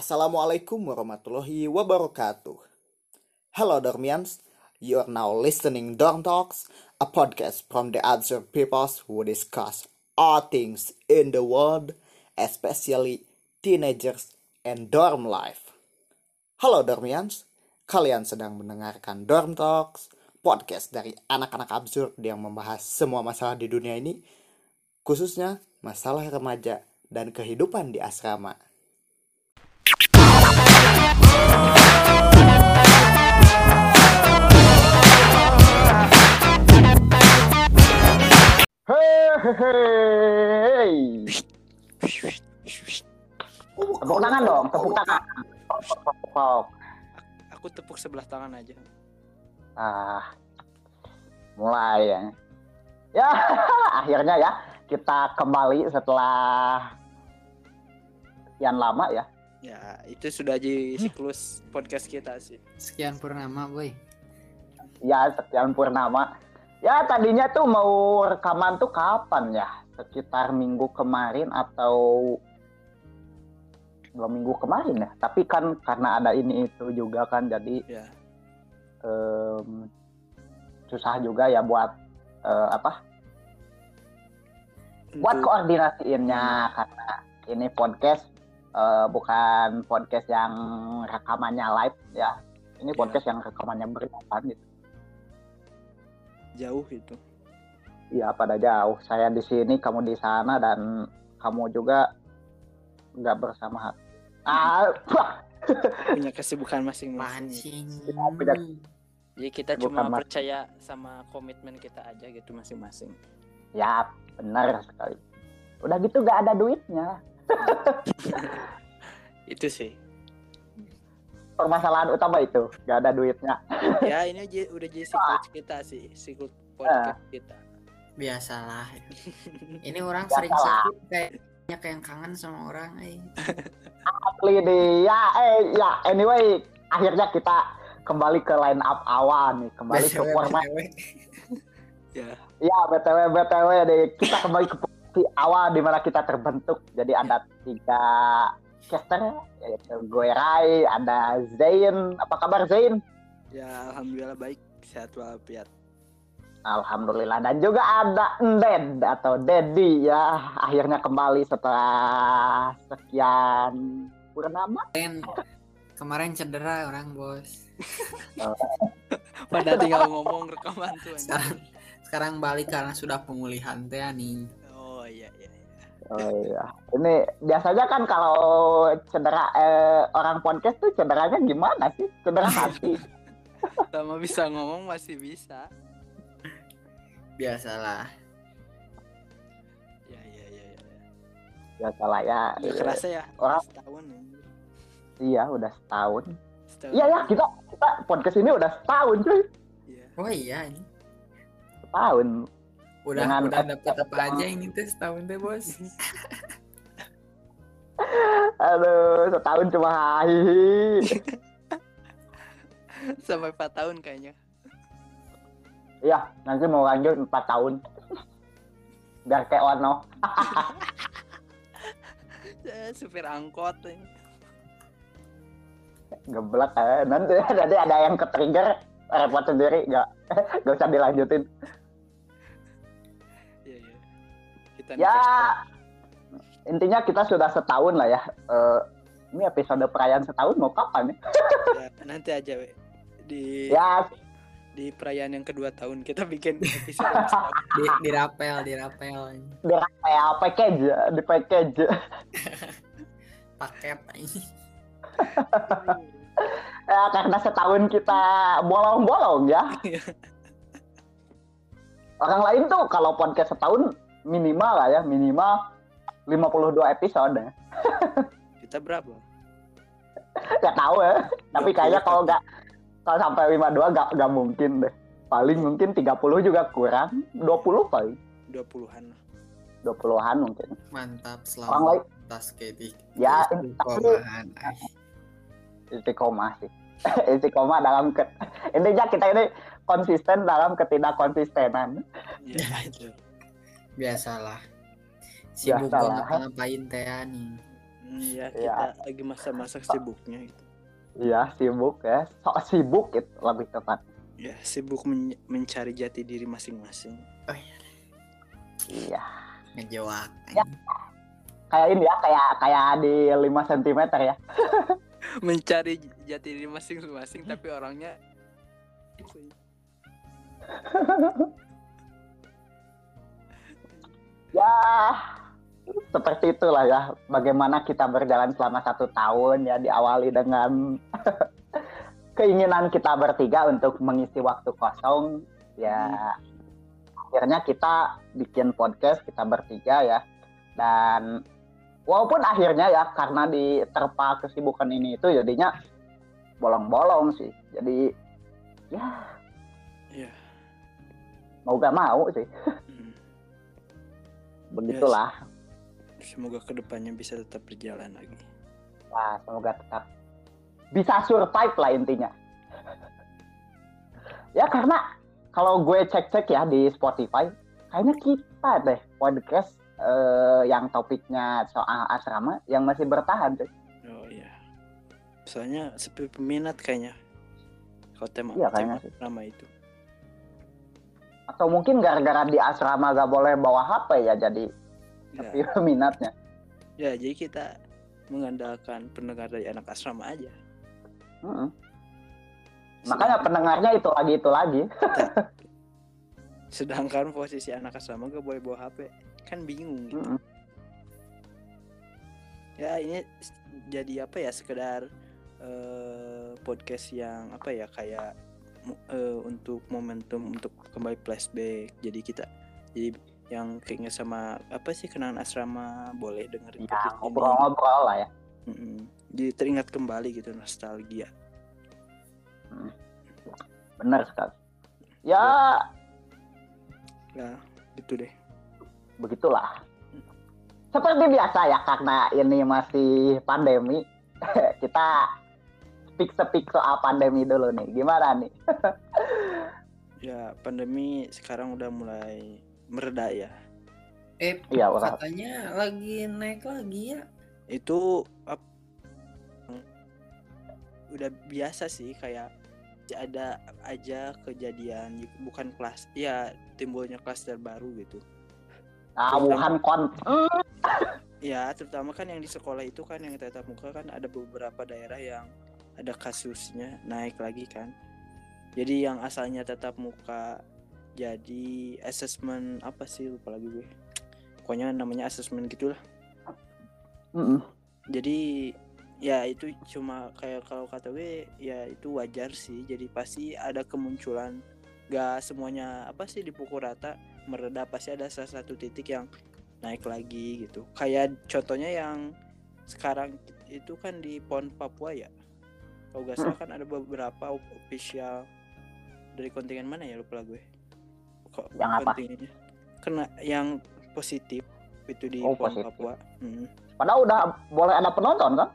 Assalamualaikum warahmatullahi wabarakatuh. Hello Dormians, you are now listening Dorm Talks, a podcast from the other peoples who discuss all things in the world, especially teenagers and dorm life. Halo Dormians, kalian sedang mendengarkan Dorm Talks, podcast dari anak-anak absurd yang membahas semua masalah di dunia ini, khususnya masalah remaja dan kehidupan di asrama. Hei, tepuk tangan dong, tepuk tangan. Aku tepuk sebelah tangan aja. Ah, mulai ya. Ya, akhirnya ya kita kembali setelah sekian lama ya. Ya, itu sudah di siklus podcast kita sih. Sekian purnama, boy. Ya, sekian purnama. Ya, tadinya tuh mau rekaman tuh kapan ya? Sekitar minggu kemarin atau belum minggu kemarin ya. Tapi kan karena ada ini itu juga kan, jadi Ya. em, susah juga ya buat eh, apa? Buat koordinasiinnya karena ini podcast eh, bukan podcast yang rekamannya live ya. Ini Ya. podcast yang rekamannya berikan gitu. Jauh itu. Iya pada jauh. Saya di sini, kamu di sana dan kamu juga nggak bersama hati. Ah. Punya kesibukan masing-masing. Jadi kita Bukan cuma percaya sama komitmen kita aja gitu masing-masing. ya benar sekali. Udah gitu nggak ada duitnya. Itu sih. Permasalahan utama itu nggak ada duitnya. Ya, ini aja udah jadi siklus kita sih, siklus podcast kita. Biasalah. Ini orang Biasalah. sering sakit kayaknya kayak yang kangen sama orang. Eh. Asli deh. Ya, eh, ya. Anyway, akhirnya kita kembali ke line up awal nih, kembali ke format. Ya, Ya, btw btw deh. Kita kembali ke posisi awal di mana kita terbentuk. Jadi ada tiga caster, yaitu gue Rai, ada Zain. Apa kabar Zain? ya alhamdulillah baik, sehat walafiat. Alhamdulillah dan juga ada Ded atau Dedi ya akhirnya kembali setelah sekian purnama Kemarin, kemarin cedera orang bos. Padahal tinggal ngomong rekaman tuh. Sekarang sekarang balik karena sudah pemulihan teh nih. Oh iya ini biasanya kan kalau cedera eh, orang podcast tuh cederanya gimana sih cedera hati Sama bisa ngomong masih bisa. Biasalah. Ya ya ya ya. biasa lah ya Nggak kerasa ya, Orang- setahun anjir. iya udah setahun Setahun. iya ya kita kita podcast ini udah setahun cuy Iya. Oh iya ini. setahun Udah Dengan- udah dapet apa aja ini teh setahun teh bos. aduh setahun cuma hihi Sampai 4 tahun kayaknya. iya nanti mau lanjut empat tahun biar kayak Ono Eh, supir angkot ini. geblek eh. nanti nanti ada yang ke trigger repot sendiri nggak nggak usah dilanjutin Ya intinya kita sudah setahun lah ya. Eh, ini episode perayaan setahun mau kapan ya? Ya, nanti aja we. di ya. di perayaan yang kedua tahun kita bikin episode yang setahun. Di, dirapel, dirapel. Di kayak package di package. Paket ini. ya karena setahun kita bolong-bolong ya. Orang lain tuh kalau podcast setahun minimal lah ya minimal 52 episode. Kita berapa? Nggak tahu ya tapi kayaknya kalau nggak kalau sampai 52 nggak nggak mungkin deh. Paling mungkin 30 juga kurang 20 paling. 20-an lah 20-an mungkin. Mantap orang lain selamat atas ketik. Ya, ay. istiqomah. Sih. Istiqomah dalam ke intinya kita ini konsisten dalam ketidak konsistenan. Iya, itu. Biasalah. Sibuk Biasalah. ngapa-ngapain teh nih. Hmm, ya Iya. kita lagi masa-masa sibuknya gitu. Iya sibuk ya, sok sibuk itu lebih tepat. Ya sibuk men- mencari jati diri masing-masing. Iya. Ngejawab. Ya. Kayak ini ya, kayak kayak di 5 cm ya. mencari jati diri masing-masing tapi orangnya Ya, seperti itulah ya. Bagaimana kita berjalan selama satu tahun ya diawali dengan keinginan kita bertiga untuk mengisi waktu kosong. Ya, akhirnya kita bikin podcast kita bertiga ya. Dan walaupun akhirnya ya karena diterpa kesibukan ini itu jadinya bolong-bolong sih. Jadi ya ya mau gak mau sih. Begitulah. semoga ke depannya bisa tetap berjalan lagi. Wah, semoga tetap bisa survive lah intinya. ya karena kalau gue cek-cek ya di Spotify, kayaknya kita deh podcast eh, yang topiknya soal asrama yang masih bertahan tuh. Oh iya. Soalnya sepi peminat kayaknya. Kalau tema, Iya, tema nama itu. Atau mungkin gara-gara di asrama gak boleh bawa HP ya jadi Ya, sepi minatnya. ya, jadi kita mengandalkan pendengar dari anak asrama aja. Mm-mm. Makanya pendengarnya itu lagi itu lagi. Sedangkan posisi anak asrama gak boleh bawa HP. Kan bingung gitu. Mm-mm. Ya ini jadi apa ya sekedar eh, podcast yang apa ya kayak eh, untuk momentum untuk kembali flashback. Jadi kita jadi yang keinget sama apa sih kenangan asrama boleh dengerin Ya ngobrol-ngobrol lah ya. Mm-mm. Jadi teringat kembali gitu nostalgia. Bener sekali. Ya Ya gitu deh. begitulah. Seperti biasa ya karena ini masih pandemi, kita speak-speak soal pandemi dulu nih. Gimana nih? Ya pandemi sekarang udah mulai mereda ya. Eh, Iya, katanya lagi naik lagi ya. Itu ap- udah biasa sih kayak ada aja kejadian bukan kelas ya timbulnya klaster baru gitu. Nah, Wuhan kon. Ya, terutama kan yang di sekolah itu kan yang tatap muka kan ada beberapa daerah yang ada kasusnya naik lagi kan. Jadi yang asalnya tatap muka jadi assessment apa sih lupa lagi gue. Pokoknya namanya assessment gitulah. mm-mm. Jadi ya itu cuma kayak kalau kata gue ya itu wajar sih. Jadi pasti ada kemunculan gak semuanya apa sih dipukul rata mereda pasti ada salah satu titik yang naik lagi gitu. Kayak contohnya yang sekarang itu kan di PON Papua ya. Kalau gak salah kan ada beberapa official dari kontingen mana ya lupa lah gue. Kok Yang apa? Kena yang positif itu di Oh. Papua. Mm. Padahal udah boleh ada penonton kan?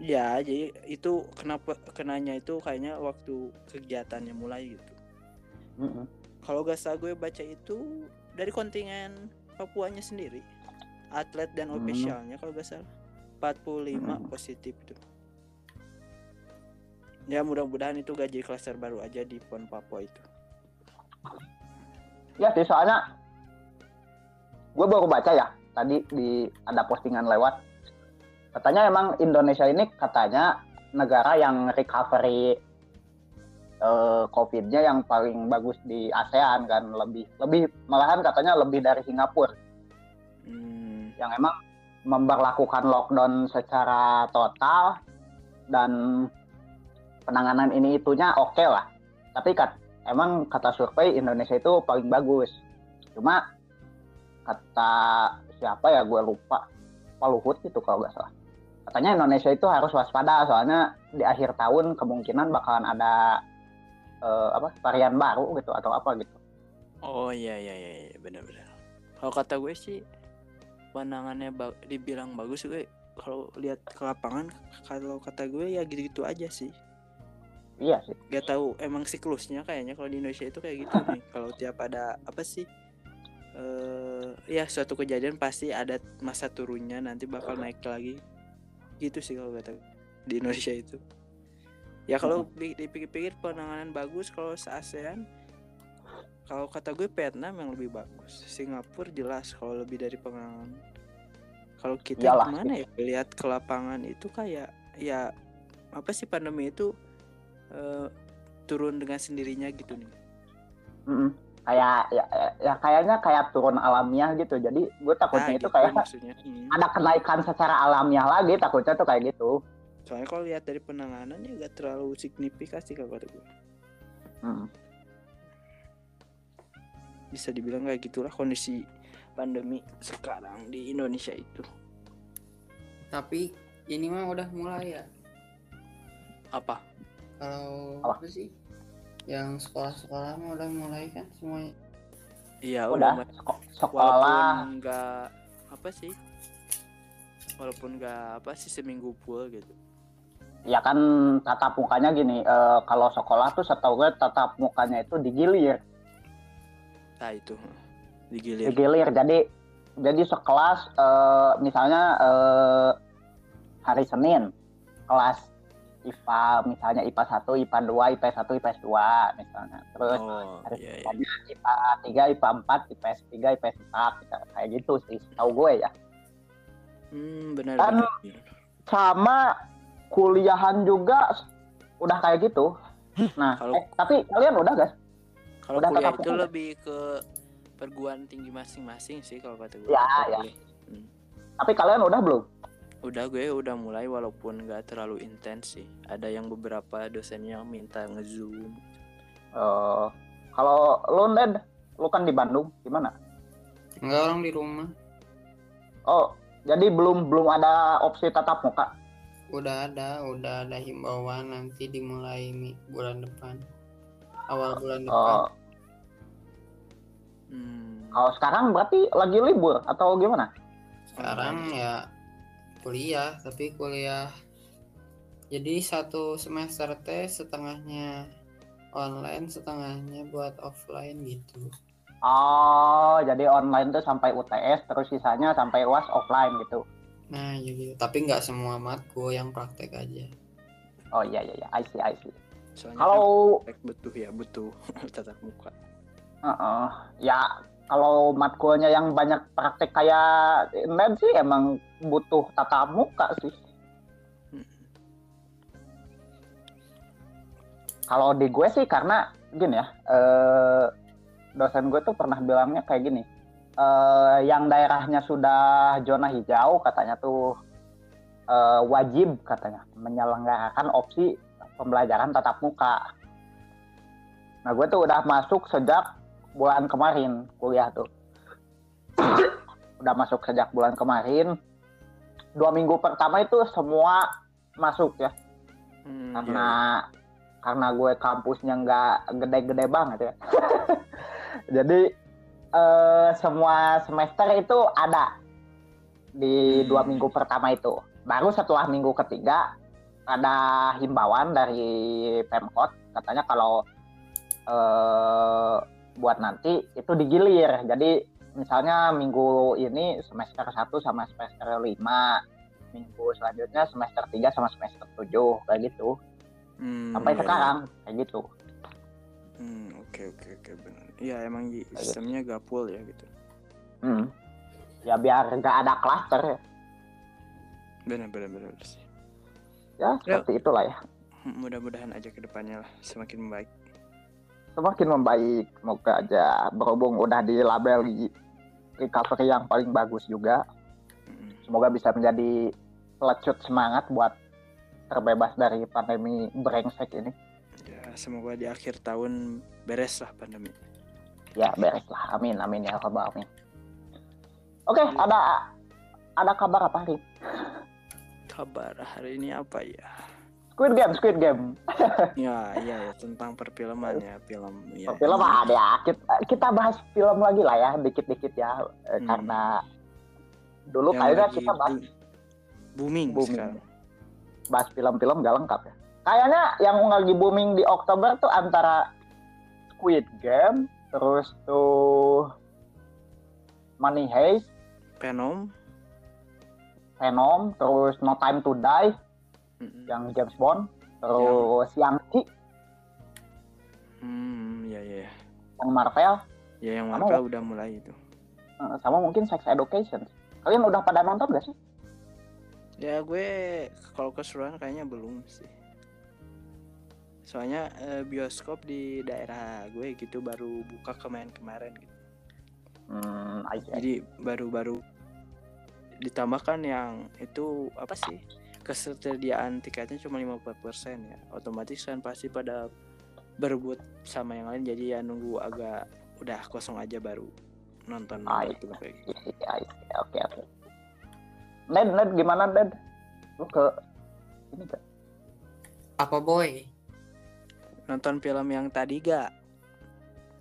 Ya, jadi itu kenapa kenanya itu kayaknya waktu kegiatannya mulai gitu. Mm-mm. Kalau gak salah gue baca itu dari kontingen Papuanya sendiri. Atlet dan Hmm. officialnya kalau gak salah 45 Hmm. positif itu. Ya mudah-mudahan itu gak jadi klaster baru aja di PON Papua itu. Ya sih soalnya gue baru baca ya tadi di ada postingan lewat. Katanya emang Indonesia ini katanya negara yang recovery eh, COVID-nya yang paling bagus di ASEAN kan lebih lebih malahan katanya lebih dari Singapura. Hmm, yang emang memperlakukan lockdown secara total dan penanganan ini itunya oke lah. Tapi kat, emang kata survei Indonesia itu paling bagus. Cuma kata siapa ya gue lupa. Pak Luhut gitu kalau nggak salah. Katanya Indonesia itu harus waspada soalnya di akhir tahun kemungkinan bakalan ada eh, apa varian baru gitu atau apa gitu. Oh iya iya iya, iya benar-benar. Kalau kata gue sih pandangannya ba- dibilang bagus gue kalau lihat ke lapangan kalau kata gue ya gitu-gitu aja sih. Iya sih. Gak tahu emang siklusnya kayaknya kalau di Indonesia itu kayak gitu nih. Kalau tiap ada apa sih eh ya suatu kejadian pasti ada masa turunnya nanti bakal naik lagi. gitu sih kalau kata di Indonesia itu. Ya kalau di- dipikir-pikir penanganan bagus kalau se ASEAN kalau kata gue Vietnam yang lebih bagus. Singapura jelas kalau lebih dari penanganan. Kalau kita Iyalah, gimana ya lihat ke lapangan itu kayak ya apa sih pandemi itu eh, turun dengan sendirinya gitu nih Mm-mm. kayak ya, ya- ya kayaknya kayak turun alamiah gitu jadi gue takutnya Nah, itu gitu kayak maksudnya Hmm. ada kenaikan secara alamiah lagi takutnya tuh kayak gitu soalnya kalau lihat dari penanganannya gak terlalu signifikan sih kalau kata gue Mm. bisa dibilang kayak gitulah kondisi pandemi sekarang di Indonesia itu Tapi ini mah udah mulai ya. apa Kalau Apa? apa sih? Yang sekolah-sekolah udah mulai kan semuanya. iya udah udah seko- walaupun sekolah. nggak apa sih? Walaupun nggak apa sih seminggu full gitu. Ya kan tatap mukanya gini eh, kalau sekolah tuh setahu gue tatap mukanya itu digilir. Nah itu. Digilir. Digilir. Jadi jadi sekelas eh, misalnya eh, hari Senin kelas IPA misalnya IPA 1, IPA 2, IPS 1, IPS 2 misalnya. Terus oh hari iya, iya. IPA 3, IPA 4, IPS 3, IPS 4 kayak gitu sih setahu gue ya. Hmm benar Kan- benar sama kuliahan juga udah kayak gitu. Nah Kalau- eh, tapi kalian udah guys kalau udah kuliah itu muka. lebih ke perguruan tinggi masing-masing sih kalau kata gue. Ya, ya. Hmm. tapi kalian udah belum udah gue udah mulai walaupun nggak terlalu intens sih ada yang beberapa dosennya minta ngezoom Eh, kalau lu Ned lu kan di Bandung gimana Enggak orang di rumah. oh jadi belum belum ada opsi tatap muka Udah ada, udah ada himbauan nanti dimulai bulan depan. Awal bulan depan. Oh, hmm. kalau sekarang berarti lagi libur atau gimana Sekarang ya kuliah, tapi kuliah jadi satu semester teh setengahnya online, setengahnya buat offline gitu. oh jadi online tuh sampai UTS terus sisanya sampai UAS offline gitu Nah, jadi tapi nggak semua matkul yang praktek aja. oh iya iya iya I see I see soalnya kalau kan butuh ya butuh tatap muka Heeh. ya kalau matkulnya yang banyak praktek kayak Ned sih emang butuh tatap muka sih. Kalau di gue sih karena gini ya, eh, dosen gue tuh pernah bilangnya kayak gini, eh, yang daerahnya sudah zona hijau katanya tuh eh, wajib katanya menyelenggarakan opsi pembelajaran tatap muka. Nah gue tuh udah masuk sejak bulan kemarin kuliah tuh. udah masuk sejak bulan kemarin. Dua minggu pertama itu semua masuk ya Hmm, karena karena gue kampusnya nggak gede-gede banget ya. Jadi eh, semua semester itu ada di Hmm. dua minggu pertama itu. Baru setelah minggu ketiga ada himbauan dari Pemkot katanya kalau eh, buat nanti itu digilir. Jadi misalnya minggu ini semester 1 sama semester 5 minggu selanjutnya semester 3 sama semester 7 kayak gitu Hmm, sampai iya, sekarang kayak gitu iya. Hmm, oke oke oke benar. Iya emang i- sistemnya gapul ya gitu. Hmm. ya biar nggak ada klaster ya. Benar benar benar sih. ya seperti itulah ya Hmm, Mudah-mudahan aja ke depannya lah semakin membaik. Semakin membaik semoga aja berhubung udah di label di recovery yang paling bagus juga semoga bisa menjadi pelecut semangat buat terbebas dari pandemi brengsek ini Ya semoga di akhir tahun beres lah pandemi. ya beres lah amin amin ya rabbal amin oke ada ada kabar apa Rip? Kabar hari ini apa ya? Squid Game Squid Game Ya iya ya tentang perfilman ya film. Ya, film ada ya kita, kita bahas film lagi lah ya dikit-dikit ya Eh, Hmm. karena dulu yang kayaknya kita bahas boom- booming, Booming. sekarang. bahas film-film gak lengkap ya. Kayaknya yang lagi booming di Oktober tuh antara Squid Game, terus tuh Money Heist, Venom, Venom, terus No Time to Die Mm-mm. yang James Bond, terus yang Ci Hmm, ya ya. ya. yang Marvel, Ya yang Marvel udah mulai itu. eh, sama mungkin Sex Education. Kalian udah pada nonton gak sih? Ya gue kalau keseruan kayaknya belum sih. Soalnya eh, bioskop di daerah gue gitu baru buka kemarin-kemarin gitu. Hmm, I see. Jadi baru-baru ditambahkan yang itu apa sih? Ketersediaan tiketnya cuma 50% ya. Otomatis kan pasti pada berebut sama yang lain jadi ya nunggu agak udah kosong aja baru nonton Ah, nonton film kayak gitu. I see, I see. Oke, oke. Ned, Ned gimana Ned? Lu ke ini gak? Apa boy? Nonton film yang tadi gak?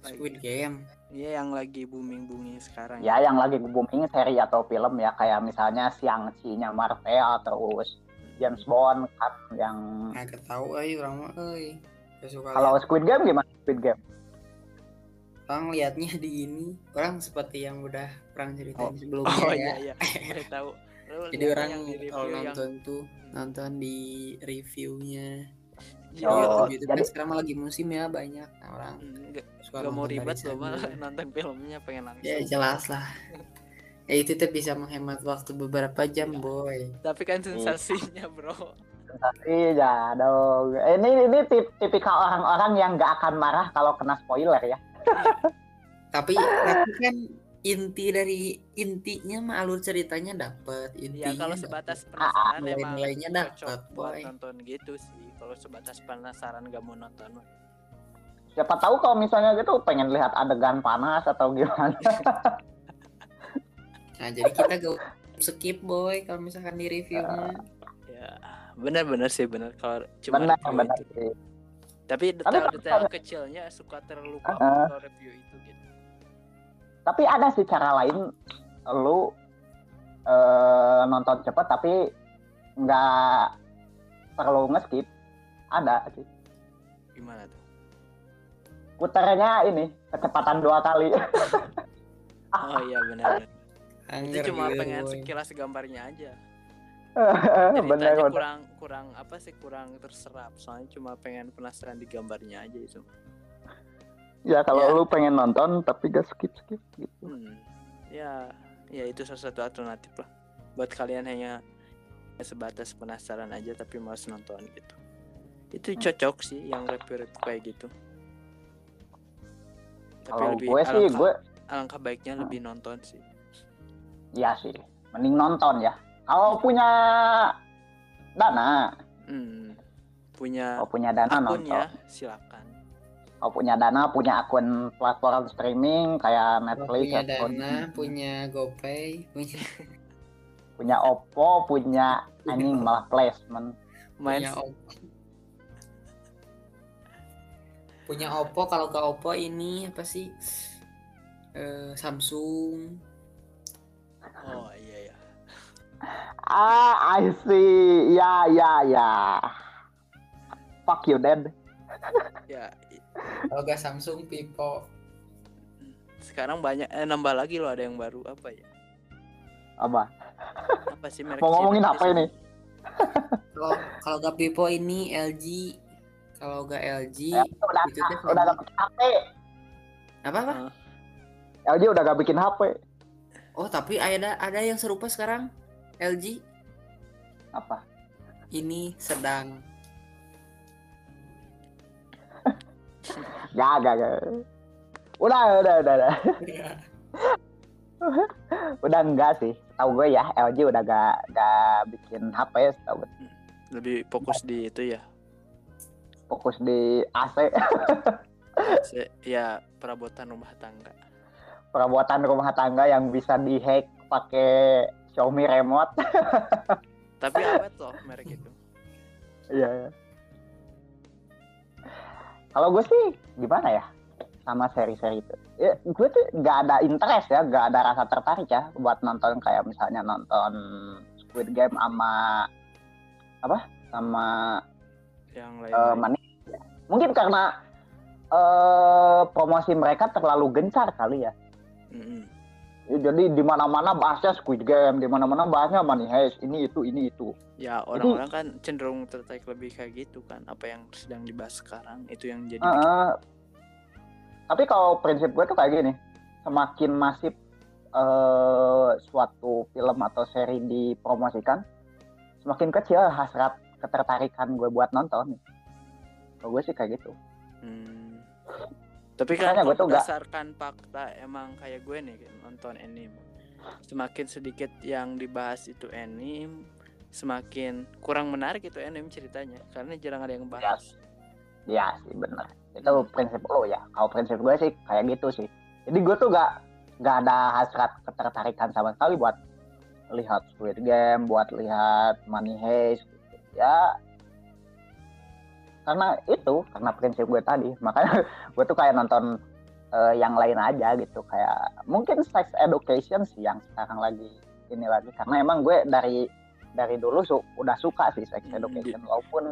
Squid Game. Iya yang lagi booming booming sekarang. Ya yang lagi booming seri atau film ya kayak misalnya Siang nya Marvel terus James Bond kan yang Agak tahu ayo orang mah euy. Gak suka kalau Squid Game gimana Squid Game? orang liatnya di ini orang seperti yang udah orang ceritain Oh. sebelumnya Oh ya. iya iya. Tahu. Jadi orang yang kalau yang- nonton tuh nonton di reviewnya. Di Iya, Oh, YouTube, YouTube kan jadi- sekarang mah lagi musim ya banyak orang Hmm, nggak suka nggak mau ribet loh malah nonton filmnya pengen langsung. Ya jelas lah. Ya itu tuh bisa menghemat waktu beberapa jam Iya. boy. Tapi kan sensasinya bro. Iya dong. Ini ini tip, tipikal orang-orang yang nggak akan marah kalau kena spoiler ya. Tapi tapi kan inti dari intinya mah alur ceritanya dapet intinya. Ya kalau sebatas penasaran emang nilai-nilainya cocok dapet, buat boy. nonton gitu sih. Kalau sebatas penasaran gak mau nonton. Siapa tahu kalau misalnya gitu pengen lihat adegan panas atau gimana. Nah jadi kita gak skip boy kalau misalkan di reviewnya. Ya benar-benar sih benar kalau cuma benar benar itu. sih. Tapi detail-detail kecilnya suka terlupa Ah. kalau review itu gitu. Tapi ada sih cara lain lu eh, nonton cepet tapi nggak perlu ngeskip. Ada sih. Gimana tuh? Putarnya ini kecepatan dua kali. Oh iya benar. Angger itu cuma pengen boy. sekilas gambarnya aja. benar kurang kurang apa sih kurang terserap. Soalnya cuma pengen penasaran di gambarnya aja itu. Ya kalau Ya. lu pengen nonton tapi gak skip skip gitu. Hmm. Ya, ya itu salah satu alternatif lah. Buat kalian hanya sebatas penasaran aja tapi malas nonton gitu. Itu Hmm. cocok sih yang review-review kayak gitu. Tapi Kalau lebih gue sih alangkah, gue alangkah baiknya lebih nonton sih. Ya sih mending nonton ya. Kalau punya dana, Hmm. Punya kalau punya dana akun nonton. ya, silakan. Kalau punya dana, punya akun platform streaming kayak Kalau Netflix, punya atau dana, punya GoPay, punya punya Oppo, punya anjing malah placement. Main punya Oppo. Punya Oppo kalau ke Oppo ini apa sih? Eh, Samsung. Oh iya ya. Ah, I see. Ya, ya, ya. Fuck you, Dad. Ya, Kalau gak Samsung, Vivo. sekarang banyak eh nambah lagi loh ada yang baru apa ya? Apa? Apa sih merek Mau ngomongin apa ini? Kalau kalau gak Vivo ini LG. Kalau gak LG, Ya, udah, itu udah gak bikin HP. apa apa? LG udah gak bikin HP. Oh tapi ada ada yang serupa sekarang. LG Apa? ini sedang. Gak, gak, gak. Udah, udah, udah, udah. Udah enggak sih. Tahu gue ya, LG udah gak, gak bikin HP, setahu gue. lebih fokus di itu ya. fokus di AC, Se- ya perabotan rumah tangga. Perabotan rumah tangga yang bisa dihack pakai Xiaomi remote. Tapi awet loh merek itu. Iya. iya. Kalau gue sih gimana ya sama seri-seri itu. Ya, gue tuh nggak ada interest ya, nggak ada rasa tertarik ya buat nonton kayak misalnya nonton Squid Game sama apa? Sama Yang eh, lain. Money. Mungkin karena eh promosi mereka terlalu gencar kali ya. Ya, jadi di mana-mana bahasnya Squid Game, di mana-mana bahasnya Money Heist, ini itu, ini itu. Ya orang-orang kan cenderung tertarik lebih kayak gitu kan. Apa yang sedang dibahas sekarang itu yang jadi Heeh. tapi kalau prinsip gue tuh kayak gini, semakin masif eh, suatu film atau seri dipromosikan, semakin kecil hasrat ketertarikan gue buat nonton. Kalau gue sih kayak gitu. Hmm. Tapi kan gua tuh berdasarkan fakta emang kayak gue nih nonton anime. Semakin sedikit yang dibahas itu anime, semakin kurang menarik itu anime ceritanya karena jarang ada yang bahas. Iya sih bener. Itu prinsip lo ya. Kalau prinsip gue sih kayak gitu sih. Jadi gue tuh gak gak ada hasrat ketertarikan sama sekali buat lihat Squid Game, buat lihat Money Heist. Ya karena itu, karena prinsip gue tadi. Makanya gue tuh kayak nonton eh, yang lain aja gitu. Kayak mungkin Sex Education sih yang sekarang lagi ini lagi. Karena emang gue dari dari dulu su- udah suka sih Sex Hmm, Education. Walaupun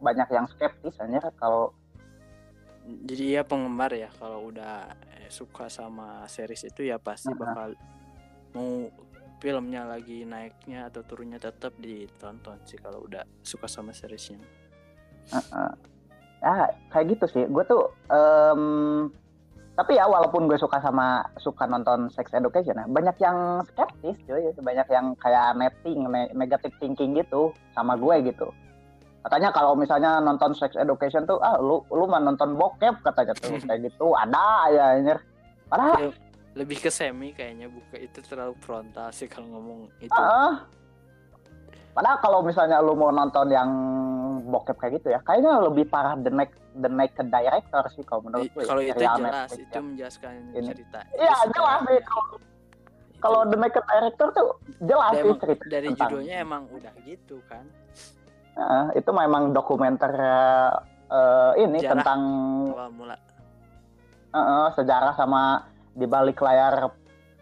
banyak yang skeptis hanya kalau Jadi ya penggemar ya kalau udah eh, suka sama series itu ya pasti Aha. bakal mau filmnya lagi naiknya atau turunnya tetap ditonton sih kalau udah suka sama seriesnya. Heeh. ya kayak gitu sih gue tuh em, tapi ya walaupun gue suka sama suka nonton sex education ya banyak yang skeptis cuy banyak yang kayak netting ne- negative thinking gitu sama gue gitu katanya kalau misalnya nonton sex education tuh ah lu lu mah nonton bokep katanya tuh kayak gitu ada ya anjir padahal Lebih ke semi kayaknya buka itu terlalu frontal sih kalau ngomong itu. Heeh. Padahal kalau misalnya lu mau nonton yang bokep kayak gitu ya, kayaknya lebih parah the next the naked director sih kalau menurut gue. kalau itu jelas Netflix itu ya. menjelaskan Ini. cerita. Iya Itu jelas sih. Kalau- Kalau the naked director tuh jelas sih cerita dari tentang. judulnya emang udah gitu kan. Heeh, itu memang dokumenter eh, ini Sejarah. tentang Awal mula. eh, sejarah sama di balik layar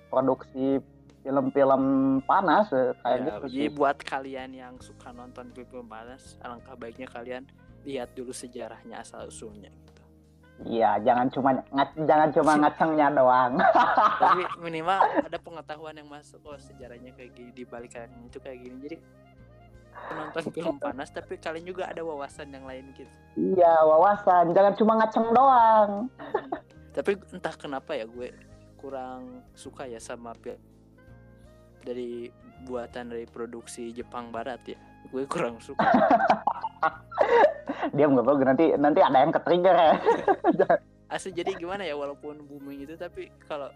produksi film-film panas eh, kayak Ya, gitu jadi buat kalian yang suka nonton film panas, alangkah baiknya kalian lihat dulu sejarahnya asal usulnya gitu. Iya, jangan cuma ngac- jangan cuma ngacengnya doang. Tapi minimal ada pengetahuan yang masuk oh sejarahnya kayak gini di balik kalian itu kayak gini. Jadi nonton film panas tapi kalian juga ada wawasan yang lain gitu. Iya, wawasan. Jangan cuma ngaceng doang. tapi entah kenapa ya gue kurang suka ya sama film dari buatan dari produksi Jepang Barat ya? Gue kurang suka. Dia nggak perlu nanti nanti ada yang ketrigger ya. asli jadi gimana ya walaupun booming itu tapi kalau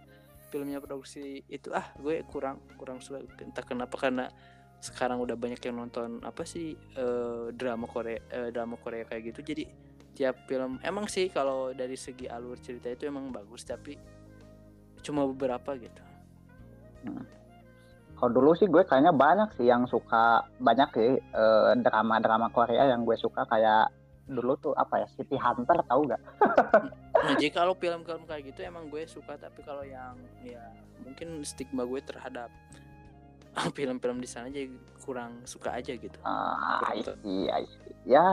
filmnya produksi itu ah gue kurang kurang suka. Entah kenapa karena sekarang udah banyak yang nonton apa sih eh, drama Korea eh, drama Korea kayak gitu. Jadi tiap film emang sih kalau dari segi alur cerita itu emang bagus tapi cuma beberapa gitu Kalau dulu sih gue kayaknya banyak sih yang suka banyak sih eh, drama-drama Korea yang gue suka kayak dulu tuh apa ya City Hunter tahu gak? Nah, jadi kalau film-film kayak gitu emang gue suka, tapi kalau yang ya mungkin stigma gue terhadap film-film di sana jadi kurang suka aja gitu. Ah, Betul. iya, iya. Ya,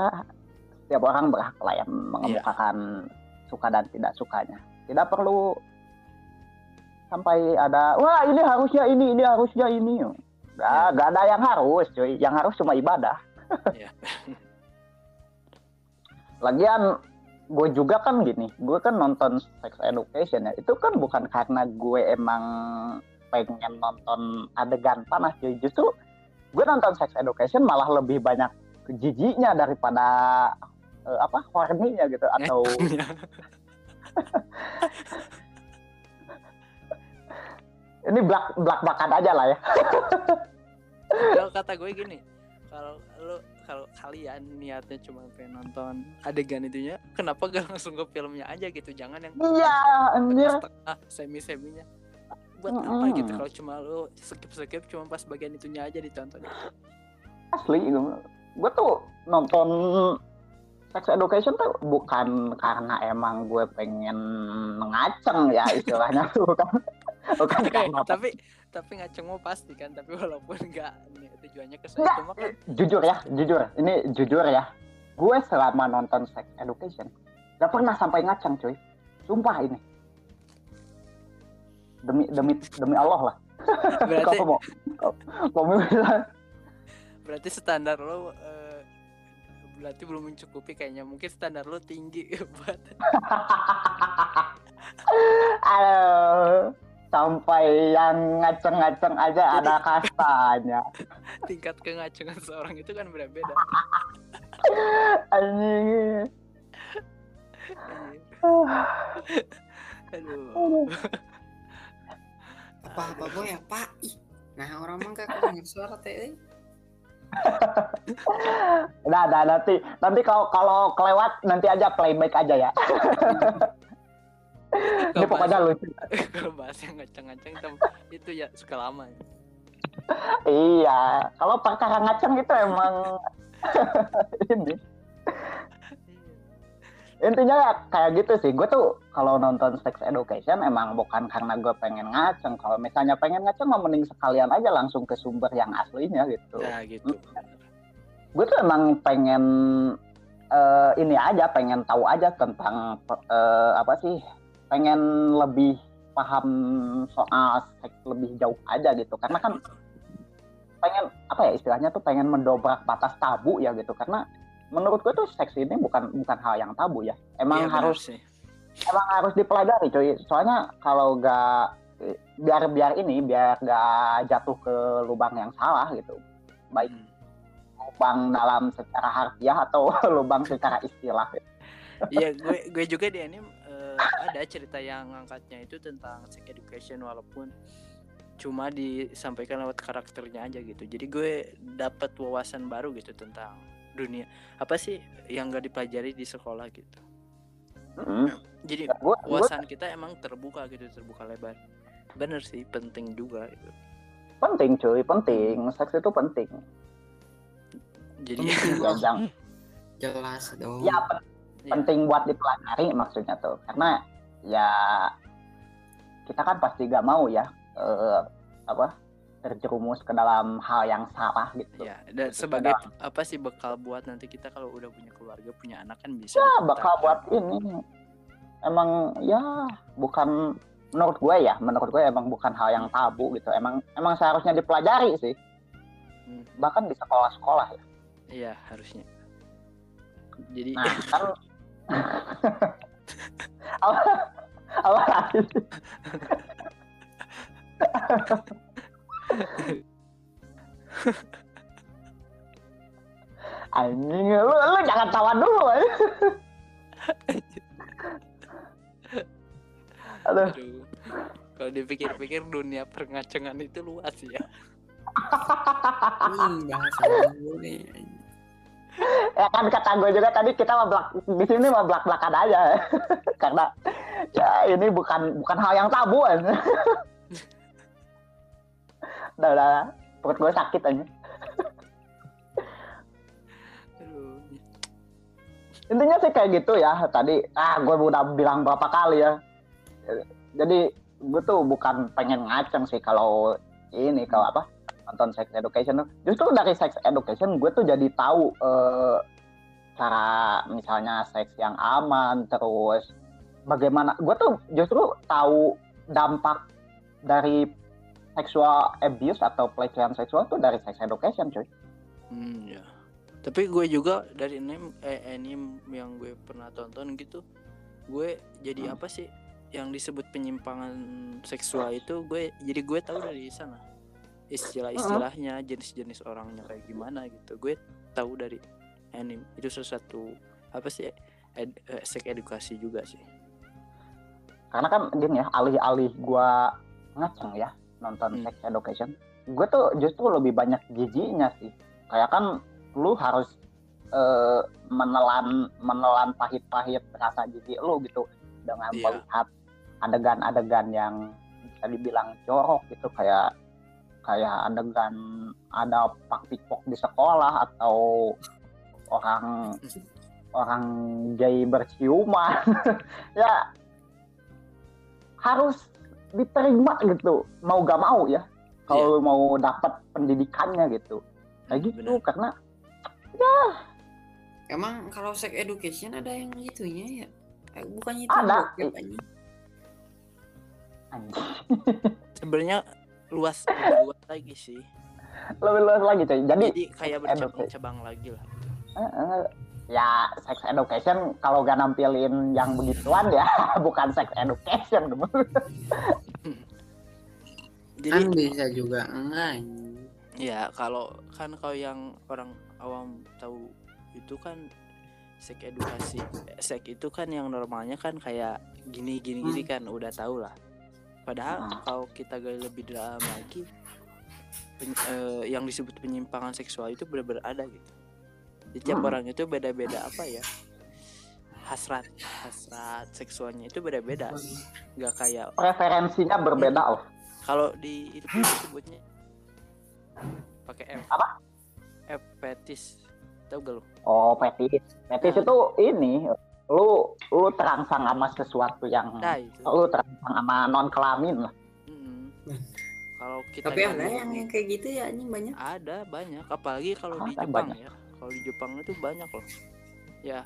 setiap orang berhak lah yang mengemukakan suka dan tidak sukanya. Tidak perlu sampai ada, wah ini harusnya ini, ini harusnya ini. Gak, gak ada yang harus, cuy. Yang harus cuma ibadah. Iya. Lagian gue juga kan gini, gue kan nonton sex education ya. Itu kan bukan karena gue emang pengen nonton adegan panas cuy. Justru gue nonton sex education malah lebih banyak jijiknya daripada eh, apa horny-nya gitu atau ini belak belak belakan aja lah ya. kalau kata gue gini, kalau lo kalau kalian niatnya cuma pengen nonton adegan itunya, kenapa gak langsung ke filmnya aja gitu? Jangan yang Iya, anjir. semi seminya. Buat apa Mm-mm. gitu kalau cuma lo skip skip cuma pas bagian itunya aja ditonton. asli gue, gue tuh nonton sex education tuh bukan karena emang gue pengen ngaceng ya istilahnya tuh bukan Eh, apa. tapi tapi nggak cengok pasti kan tapi walaupun nggak tujuannya ke sana cuma kan jujur ya jujur. Ini jujur ya. Gue selama nonton sex education gak pernah sampai ngaceng cuy. Sumpah ini. Demi demi demi Allah lah. Berarti mau mau bilang. Berarti standar lo eh, berarti belum mencukupi kayaknya. Mungkin standar lo tinggi buat Aduh, sampai yang ngaceng-ngaceng aja ada kastanya. tingkat kengacengan seorang itu kan beda-beda Anjing. aduh apa apa boy apa ih nah orang mah gak kedengar suara teh eh. Udah, udah nanti nanti kalau kalau kelewat nanti aja playback aja ya. Ini pokoknya lucu. kalau bahas yang ngaceng-ngaceng itu- ya suka lama ya. Iya, kalau perkara ngaceng itu emang ini. Intinya ya kayak gitu sih. Gue tuh kalau nonton Sex Education emang bukan karena gue pengen ngaceng. Kalau misalnya pengen ngaceng, mah mending sekalian aja langsung ke sumber yang aslinya gitu. ya gitu gue tuh emang pengen eh, ini aja pengen tahu aja tentang eh, apa sih pengen lebih paham soal seks lebih jauh aja gitu. Karena kan pengen apa ya istilahnya tuh pengen mendobrak batas tabu ya gitu. Karena menurut gue tuh seks ini bukan bukan hal yang tabu ya. Emang benar harus sih. emang harus dipelajari cuy. Soalnya kalau gak biar biar ini biar gak jatuh ke lubang yang salah gitu. Baik Hmm. lubang dalam secara harfiah atau lubang secara istilah. Iya, gue gue juga di anime ada cerita yang ngangkatnya itu tentang sex education walaupun cuma disampaikan lewat karakternya aja gitu. Jadi gue dapat wawasan baru gitu tentang dunia apa sih yang gak dipelajari di sekolah gitu. Mm. Jadi gua wawasan kita emang terbuka gitu, terbuka lebar. Bener sih, penting juga gitu. penting cuy penting seks itu penting Jadi ya, jelas dong ya Iya. penting buat dipelajari maksudnya tuh. Karena ya kita kan pasti gak mau ya eh, apa terjerumus ke dalam hal yang salah gitu. Ya dan sebagai apa sih bekal buat nanti kita kalau udah punya keluarga, punya anak kan bisa ya bakal buat ini. Emang ya bukan menurut gue ya menurut gue emang bukan hal yang tabu gitu. Emang emang seharusnya dipelajari sih. Hmm. bahkan di sekolah-sekolah ya. Iya, harusnya. Jadi nah kan apa? Apa? Anjing lu lu jangan tawa dulu aduh. Aduh. Kalau dipikir-pikir dunia pengacengan itu luas ya. hmm, bahasa nih ya kan kata gue juga tadi kita mah belak di sini mah belak belakan aja. Karena ya ini bukan bukan hal yang tabu kan udah udah perut gue sakit aja intinya sih kayak gitu ya tadi ah gue udah bilang berapa kali ya. Jadi gue tuh bukan pengen ngaceng sih kalau ini kalau apa nonton sex education justru dari sex education gue tuh jadi tahu eh, cara misalnya seks yang aman terus bagaimana gue tuh justru tahu dampak dari sexual abuse atau pelecehan seksual tuh dari sex education cuy Hmm, ya. Tapi gue juga dari anime eh, anime yang gue pernah tonton gitu, gue jadi Hmm. apa sih yang disebut penyimpangan seksual itu gue jadi gue tahu dari sana istilah-istilahnya jenis-jenis orangnya kayak gimana gitu gue tahu dari anime itu satu apa sih ed, eh, seks edukasi juga sih karena kan gini ya alih-alih gua ngaceng ya nonton Hmm. sex education gue tuh justru lebih banyak giginya sih kayak kan lu harus eh, menelan menelan pahit-pahit rasa jijik lu gitu dengan Iya. melihat adegan-adegan yang bisa dibilang jorok gitu kayak kayak adegan ada pak pikpok di sekolah atau orang orang gay berciuman. Ya harus diterima gitu. Mau gak mau ya. Kalau lu mau dapat pendidikannya gitu. Kayak gitu Benar. karena emang kalau sex education ada yang itunya ya? Eh, bukannya itu Ada. sebenarnya luas lebih luas lagi sih. Lebih luas lagi cuy jadi jadi kayak bercabang-cabang lagi lah eh, eh, ya sex education kalau gak nampilin yang begituan ya bukan sex education. Jadi kan bisa juga enggak ya kalau kan kalau yang orang awam tahu itu kan sek edukasi sek itu kan yang normalnya kan kayak gini gini gini kan udah tahu lah padahal Hmm. kalau kita gali lebih dalam lagi pen- eh, yang disebut penyimpangan seksual itu benar-benar ada gitu Jadi tiap Hmm. orang itu beda-beda apa ya hasrat hasrat seksualnya itu beda-beda nggak kayak preferensinya berbeda oh kalau di itu disebutnya pakai F Apa? F fetis tahu gak lu oh fetis fetis Nah. itu ini lu lu terangsang sama sesuatu yang nah itu. lu terangsang sama non kelamin lah. Mm-mm. kalau kita tapi ada yang yang kayak gitu ya anjing banyak. Ada banyak. Apalagi kalau di Jepang banyak. ya. Kalau di Jepang itu banyak loh. Ya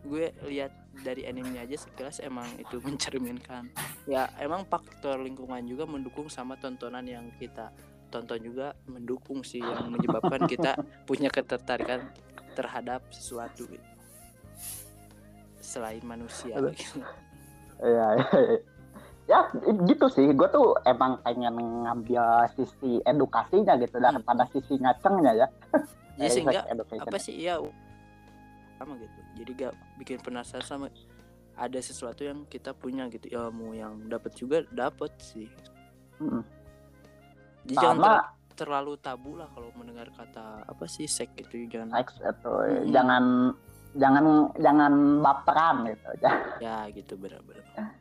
gue lihat dari animenya aja sekilas emang itu mencerminkan. Ya emang faktor lingkungan juga mendukung sama tontonan yang kita tonton juga mendukung sih yang menyebabkan kita punya ketertarikan terhadap sesuatu gitu. Selain manusia gitu. Iya, iya, iya. ya gitu sih. Gue tuh emang pengen ngambil sisi edukasinya gitu daripada sisi ngacengnya ya. Ya sehingga apa sih? Ya sama gitu. Jadi gak bikin penasaran sama ada sesuatu yang kita punya gitu. Ilmu yang dapat juga dapat sih. Mm-mm. jadi jangan sama. ter- terlalu tabu lah kalau mendengar kata apa sih sek gitu. Jangan seks itu Mm-mm. jangan jangan jangan baperan gitu. Ya gitu benar-benar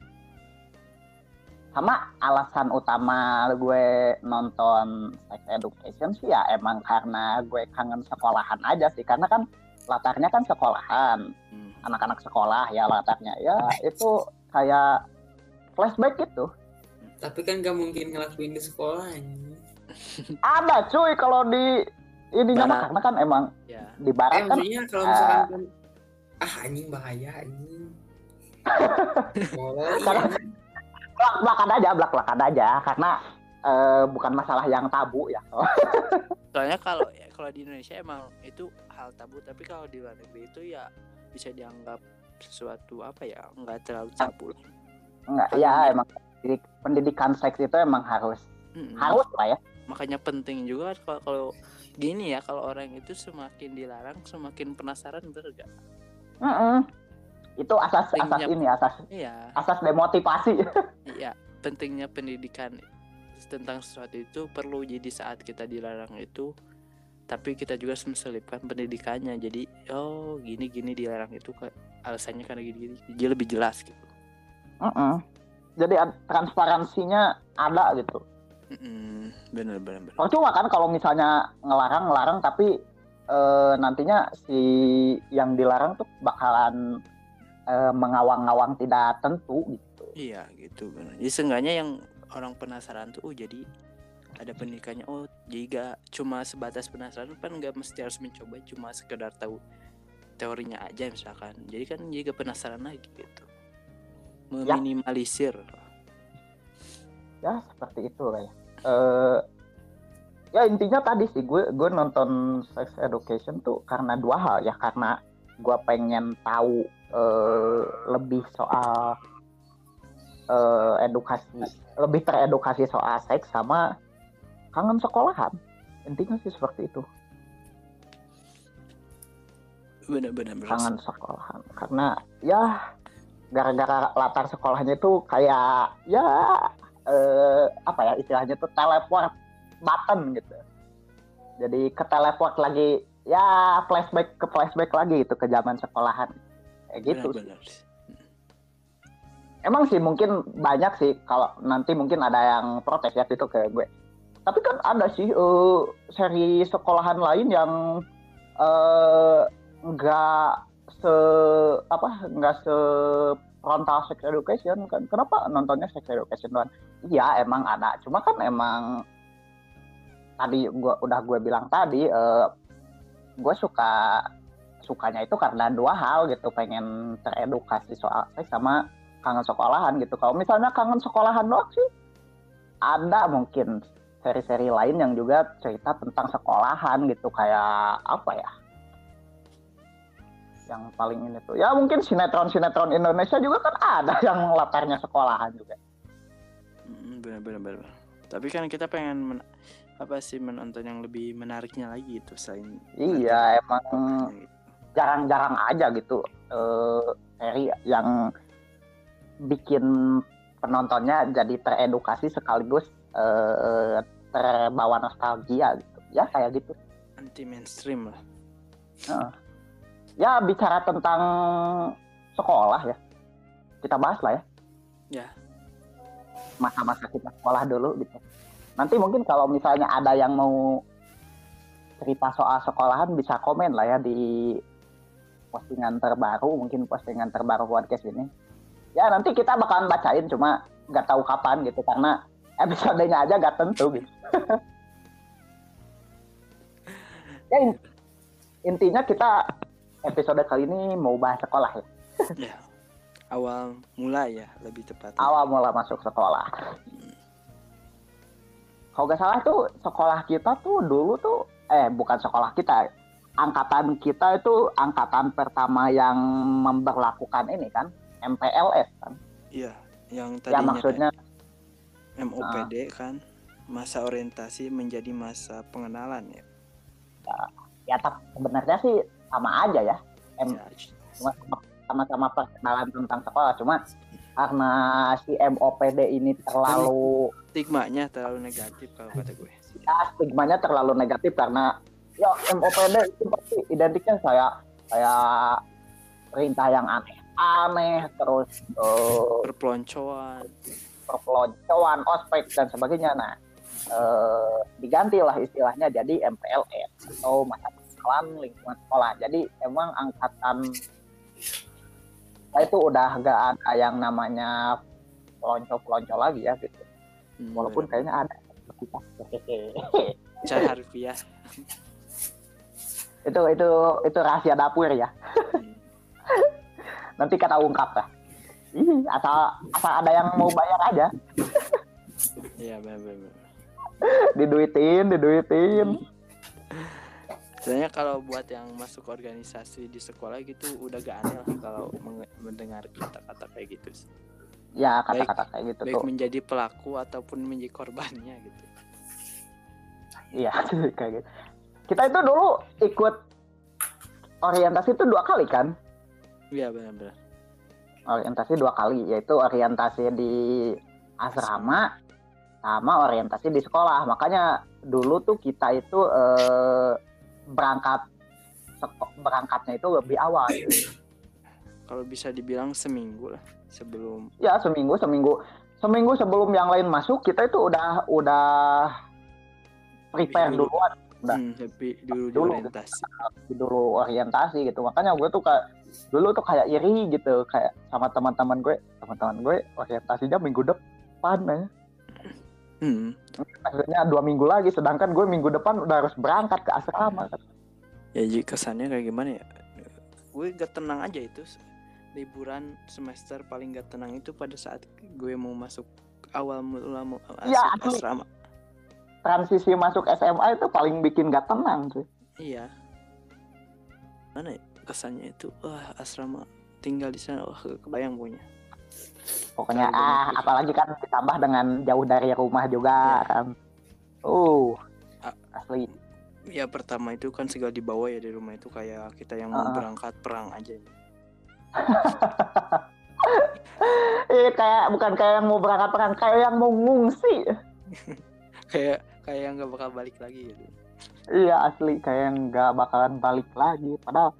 sama alasan utama gue nonton sex education sih ya emang karena gue kangen sekolahan aja sih. Karena kan latarnya kan sekolahan. Hmm. anak-anak sekolah ya latarnya. Ya itu kayak flashback gitu. Tapi kan gak mungkin ngelakuin di sekolah ada cuy kalau di ininya mah Barat. karena kan emang ya. di eh barat kan maksudnya kalau misalkan kan ah anjing bahaya anjing. Iya Karena- belak belakan aja belak belakan aja karena eh, bukan masalah yang tabu ya. Soalnya kalau ya, kalau di Indonesia emang itu hal tabu tapi kalau di luar negeri itu ya bisa dianggap sesuatu apa ya nggak terlalu tabu Kan ya emang pendidik- pendidikan seks itu emang harus Mm-mm. harus lah ya. Makanya penting juga kalau kalau gini ya kalau orang itu semakin dilarang semakin penasaran bener gak Mm-mm. itu asas asas Pentingnya- ini asas iya. asas demotivasi. Iya pentingnya pendidikan tentang sesuatu itu perlu jadi saat kita dilarang itu. Tapi kita juga harus menselipkan pendidikannya. Jadi oh gini gini dilarang itu ke alasannya karena gini gini jadi lebih jelas gitu. Mm-mm. jadi ad- transparansinya ada gitu. Mm-mm, bener bener bener. Percuma kan kalau misalnya ngelarang ngelarang tapi eh, nantinya si yang dilarang tuh bakalan eh, mengawang-awang tidak tentu gitu. Iya gitu jadi seenggaknya yang orang penasaran tuh oh jadi ada pendidikannya oh jadi gak cuma sebatas penasaran kan nggak mesti harus mencoba cuma sekedar tahu teorinya aja misalkan. Jadi kan juga penasaran lagi gitu. Ya. meminimalisir. Ya seperti itu lah ya Eh, ya intinya tadi sih gue gue nonton sex education tuh karena dua hal ya karena gue pengen tahu eh, lebih soal eh, edukasi lebih teredukasi soal seks sama kangen sekolahan. Intinya sih seperti itu. Bener-bener kangen sekolahan. Karena ya gara-gara latar sekolahnya itu kayak ya eh, apa ya istilahnya tuh teleport button gitu. Jadi ke teleport lagi ya flashback ke flashback lagi itu ke zaman sekolahan. Kayak gitu sih. bener emang sih mungkin banyak sih kalau nanti mungkin ada yang protes ya itu ke gue. Tapi kan ada sih eh, seri sekolahan lain yang eh, nggak se apa nggak se frontal sex education kan. Kenapa nontonnya sex education doang? Iya emang ada. Cuma kan emang tadi gua udah gue bilang tadi eh, gue suka sukanya itu karena dua hal gitu. Pengen teredukasi soal seks sama kangen sekolahan gitu. Kalau misalnya kangen sekolahan doang sih ada mungkin seri-seri lain yang juga cerita tentang sekolahan gitu. Kayak apa ya? Yang paling ini tuh. Ya mungkin sinetron-sinetron Indonesia juga kan ada yang latarnya sekolahan juga. Mm, benar benar tapi kan kita pengen apa sih menonton yang lebih menariknya lagi itu selain iya emang jarang-jarang aja gitu eh, seri yang bikin penontonnya jadi teredukasi sekaligus eh, terbawa nostalgia gitu. Ya kayak gitu. Anti mainstream lah. Ya bicara tentang sekolah ya. Kita bahas lah ya. Ya. masa-masa kita sekolah dulu gitu nanti mungkin kalau misalnya ada yang mau cerita soal sekolahan bisa komen lah ya di postingan terbaru mungkin postingan terbaru podcast ini. Ya nanti kita bakalan bacain cuma nggak tahu kapan gitu karena episodenya aja nggak tentu gitu. Ya in- intinya kita episode kali ini mau bahas sekolah ya. Ya awal mulai ya lebih tepat awal mula masuk sekolah kalau nggak salah tuh sekolah kita tuh dulu tuh eh bukan sekolah kita angkatan kita itu angkatan pertama yang memperlakukan ini kan MPLS kan. Iya yang ya tadinya maksudnya MOPD kan masa orientasi menjadi masa pengenalan ya. Ya tapi sebenarnya sih sama aja ya. M Ya, cuma sama-sama perkenalan tentang sekolah cuma karena si MOPD ini terlalu stigmanya terlalu negatif kalau kata gue. Ya stigmanya terlalu negatif karena ya MOPD itu pasti identiknya saya kayak perintah yang aneh-aneh terus eh, perpeloncoan. perpeloncoan ospek dan sebagainya. Nah eh, digantilah istilahnya jadi MPLS atau masa lingkungan sekolah. Jadi emang angkatan saya itu udah gak ada yang namanya pelonco-pelonco lagi ya gitu. Hmm, walaupun kayaknya ada cara harfiah itu itu itu rahasia dapur ya. Nanti kita ungkap lah. Ih, asal asal ada yang mau bayar aja. Iya benar benar diduitin diduitin Sebenarnya kalau buat yang masuk organisasi di sekolah gitu udah gak aneh lah kalau mendengar kata-kata kayak gitu sih. ya kata-kata kayak gitu Baik tuh menjadi pelaku ataupun menjadi korbannya gitu. iya kayak gitu kita itu dulu ikut orientasi itu dua kali kan Iya benar-benar. orientasi dua kali yaitu orientasi di asrama sama orientasi di sekolah makanya dulu tuh kita itu eh, berangkat berangkatnya itu lebih awal Kalau bisa dibilang seminggu lah sebelum ya seminggu seminggu seminggu sebelum yang lain masuk kita itu udah udah prepare Dulu. duluan Udah. hmm, lebih dulu Dulu. orientasi. dulu orientasi gitu makanya gue tuh kayak dulu tuh kayak iri gitu kayak sama teman-teman gue teman-teman gue orientasinya minggu depan ya Hmm. maksudnya dua minggu lagi sedangkan gue minggu depan udah harus berangkat ke asrama Ya jadi kesannya kayak gimana ya? Gue gak tenang aja itu liburan semester paling gak tenang itu pada saat gue mau masuk awal mula mau Iya, asli. asrama. transisi masuk SMA itu paling bikin gak tenang sih Iya. Mana ya? Kesannya itu wah asrama tinggal di sana wah kebayang punya. Pokoknya Terlalu ah pikiran. apalagi kan ditambah dengan jauh dari rumah juga kan uh Ah. asli Ya pertama itu kan segala dibawa ya di rumah itu kayak kita yang mau Ah. berangkat perang aja. eh kayak bukan kayak yang mau berangkat perang kayak yang mau ngungsi kayak kayak yang gak bakal balik lagi gitu. iya asli kayak yang nggak bakalan balik lagi padahal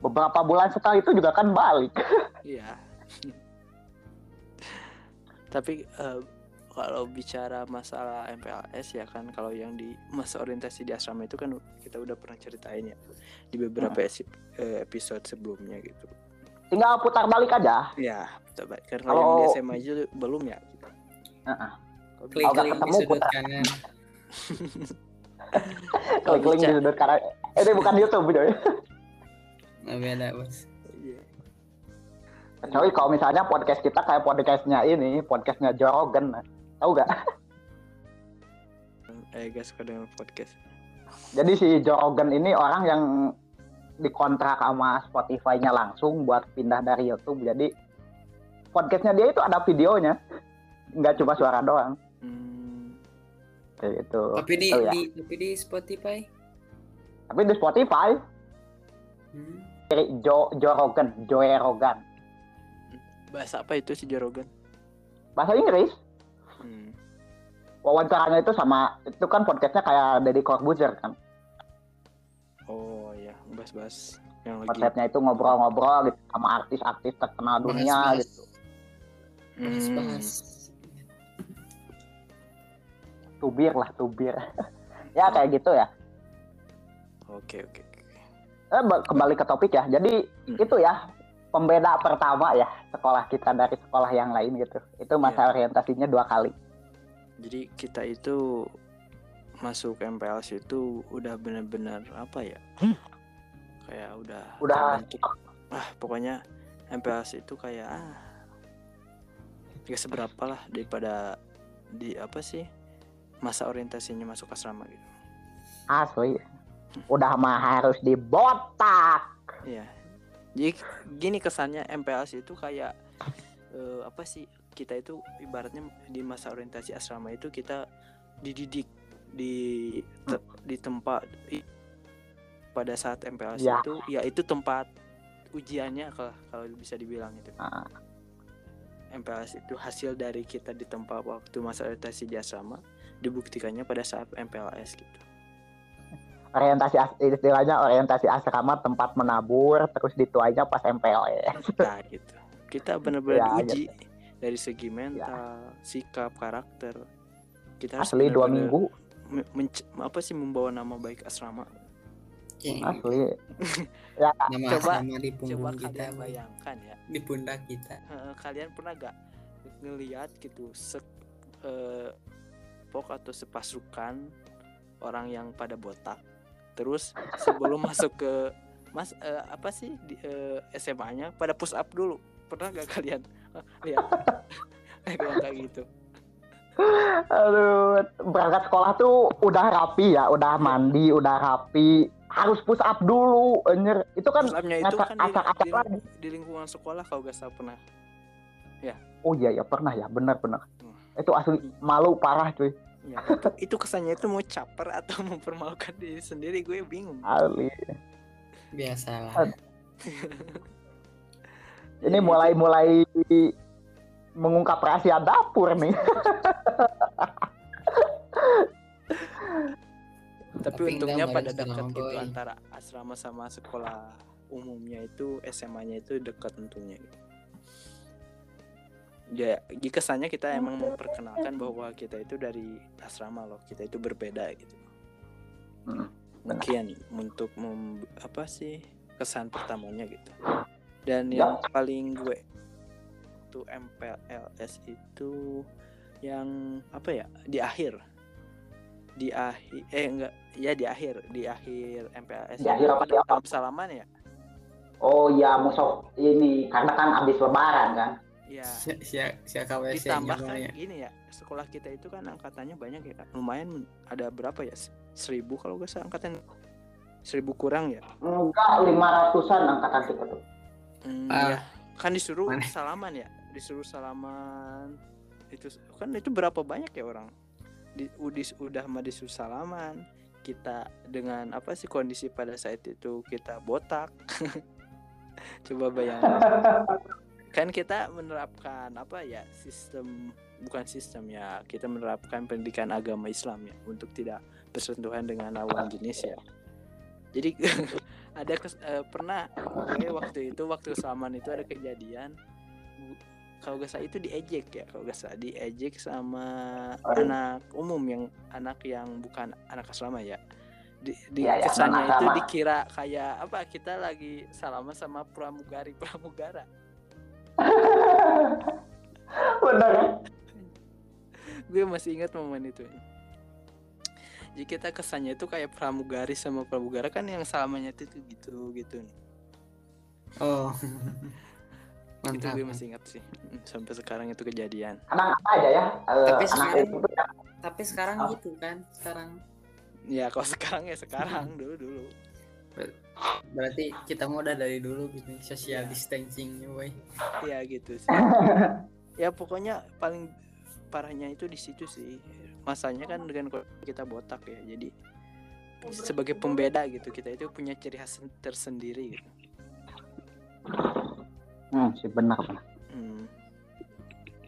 beberapa bulan setelah itu juga kan balik Iya. Tapi eh, kalau bicara masalah MPLS ya kan kalau yang di masa orientasi di asrama itu kan kita udah pernah ceritain ya di beberapa esi- eh, episode sebelumnya gitu. tinggal putar balik aja Ya, coba kan kalau yang di Kalau- SMA aja belum ya kita. Heeh. Kalau Kalau nggak ketemu, sudut putar. link di sudut kanan eh ini bukan YouTube coy nah, beda bos. Kecuali kalau misalnya podcast kita kayak podcastnya ini podcastnya Joe Rogan tahu gak eh gak suka dengan podcast Jadi si Joe Rogan ini orang yang dikontrak sama Spotify-nya langsung buat pindah dari YouTube. Jadi podcastnya dia itu ada videonya, nggak cuma suara doang. hmm, Kayak gitu. Tapi di, Oh, ya. di tapi di Spotify. Tapi di Spotify, Hmm. dari Joe, Joe Rogan, Joe Rogan. Bahasa apa itu si Jorogan Bahasa Inggris. hmm. Wawancaranya itu sama, itu kan podcastnya kayak Deddy Corbuzier kan. oh ya bahas-bahas yang lagi Konsepnya itu ngobrol-ngobrol gitu sama artis-artis terkenal dunia Bahas-bahas. gitu. Hmm, Bahas-bahas. Tubir lah, tubir. ya kayak gitu ya. oke oke oke. Eh, ba- kembali ke topik ya. Jadi Hmm. itu ya pembeda pertama ya sekolah kita dari sekolah yang lain gitu. Itu masa orientasinya dua kali. jadi kita itu masuk MPLS itu udah bener-bener apa ya kayak udah Udah terbentuk. ah pokoknya MPLS itu kayak ah seberapa lah daripada di apa sih masa orientasinya masuk asrama gitu asli. Udah mah harus dibotak. Iya. Jadi gini kesannya MPLS itu kayak eh, apa sih? Kita itu ibaratnya di masa orientasi asrama itu kita dididik di te- di tempat i- pada saat MPLS Ya. itu ya itu tempat ujiannya kalau kalau bisa dibilang itu. Ah. MPLS itu hasil dari kita di tempat waktu masa orientasi di asrama dibuktikannya pada saat MPLS gitu. Orientasi as- istilahnya orientasi asrama tempat menabur terus dituainya pas MPLS. Nah gitu. Kita benar-benar Ya, diuji dari segi mental, sikap, karakter. Kita harus Asli dua benar-benar minggu. me- menc- apa sih membawa nama baik asrama. Ceng, Asli. Nama Coba- sama di Coba kita, bayangkan ya, di pundak kita. kalian pernah gak ngelihat gitu se eh, pok atau sepasukan orang yang pada botak, terus sebelum masuk ke mas eh, apa sih di eh, SMA-nya pada push up dulu, pernah gak kalian lihat kayak kayak gitu? Aduh, berangkat sekolah tuh udah rapi ya, udah mandi, udah rapi. Harus push up dulu, anjir. Itu kan Push up-nya itu kan di, acak-acak di- lagi. di lingkungan sekolah kalau gak salah pernah. Oh iya ya pernah ya, benar-benar. Hmm. Itu asli malu parah cuy. Ya, itu, itu kesannya itu mau caper atau mempermalukan diri sendiri gue bingung. Asli. Biasalah. Ini Jadi mulai-mulai mengungkap rahasia dapur nih. Tapi, Tapi untungnya pada dekat gitu boy. antara asrama sama sekolah umumnya itu SMA-nya itu dekat untungnya. Gitu. Ya, kesannya kita emang memperkenalkan bahwa kita itu dari asrama loh, kita itu berbeda gitu. Hmm, Mungkin untuk mem- apa sih kesan pertamanya gitu. Dan Ya. yang paling gue tuh MPLS itu yang apa ya di akhir di akhir eh enggak ya di akhir di akhir MPLS Di akhir apa, di apa? dalam salaman ya Oh iya, musuh ini karena kan abis lebaran kan. Ya Si si si KWC ditambah kan ya. gini ya sekolah kita itu kan angkatannya banyak ya Kak. lumayan ada berapa ya seribu kalau gak salah angkatan seribu kurang ya Enggak, lima ratusan angkatan kita tuh. Hmm, Ah. ya. kan disuruh Mana? salaman ya disuruh salaman itu kan itu berapa banyak ya orang di udis udah mah disuruh salaman kita dengan apa sih kondisi pada saat itu kita botak coba bayangin kan kita menerapkan apa ya sistem bukan sistem ya kita menerapkan pendidikan agama Islam ya untuk tidak bersentuhan dengan lawan jenis ya. Jadi ada kes- eh, pernah gue waktu itu waktu salaman itu ada kejadian kalau gak salah itu diejek ya kalau gak salah diejek sama anak umum yang anak yang bukan anak asrama ya. Di, di iya, kesannya itu dikira kayak apa kita lagi salaman sama pramugari pramugara Bener ya? gue masih ingat momen itu jadi kita kesannya itu kayak pramugari sama pramugara kan yang salamannya itu gitu gitu Oh. itu gue masih ingat sih Mm, sampai sekarang itu kejadian Anak apa aja ya? Eh, Tapi anak sekarang- itu yang tapi sekarang Ah. gitu kan sekarang ya kalau sekarang ya sekarang dulu dulu berarti kita mau udah dari dulu gitu social Iya. distancing boy ya gitu sih ya pokoknya paling parahnya itu di situ sih masanya kan dengan kita botak ya jadi sebagai pembeda gitu kita itu punya ciri khas tersendiri gitu Hmm, sih benar benar. Hmm.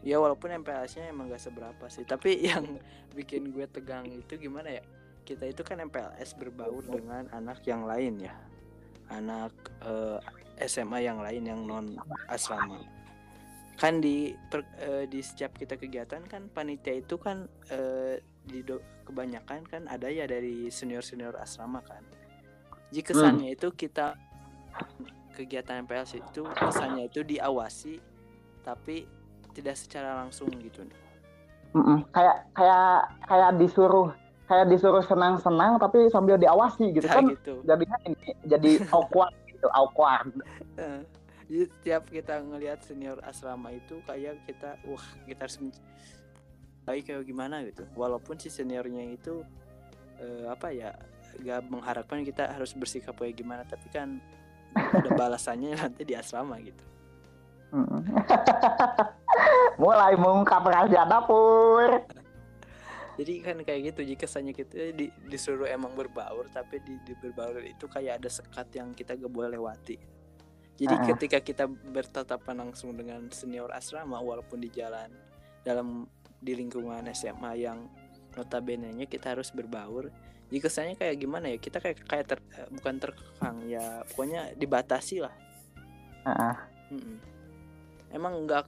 Ya walaupun MPLS-nya emang gak seberapa sih, tapi yang bikin gue tegang itu gimana ya? Kita itu kan MPLS berbaur dengan anak yang lain ya, anak eh, SMA yang lain yang non asrama. Kan di per- eh, di setiap kita kegiatan kan panitia itu kan eh, di do- kebanyakan kan ada ya dari senior senior asrama kan. Jadi kesannya itu kita kegiatan MPLS itu kesannya itu diawasi tapi tidak secara langsung gitu nih. Mm-mm. Kayak kayak kayak disuruh kayak disuruh senang-senang tapi sambil diawasi gitu Nah, kan gitu. jadinya ini jadi awkward gitu awkward Eh, Jadi tiap kita ngelihat senior asrama itu kayak kita wah kita harus baik kayak gimana gitu. Walaupun si seniornya itu eh, apa ya gak mengharapkan kita harus bersikap kayak gimana tapi kan ada balasannya nanti di asrama gitu. Mulai mengungkap rahasia dapur Jadi kan kayak gitu jika kesannya kita di, disuruh emang berbaur tapi di, di berbaur itu kayak ada sekat yang kita gak boleh lewati. Jadi Ah. ketika kita bertatapan langsung dengan senior asrama walaupun di jalan dalam di lingkungan SMA yang notabene-nya kita harus berbaur. Jadi kesannya kayak gimana ya? Kita kayak kayak ter- eh, bukan terkekang ya, pokoknya dibatasi lah. Mm-mm. Emang enggak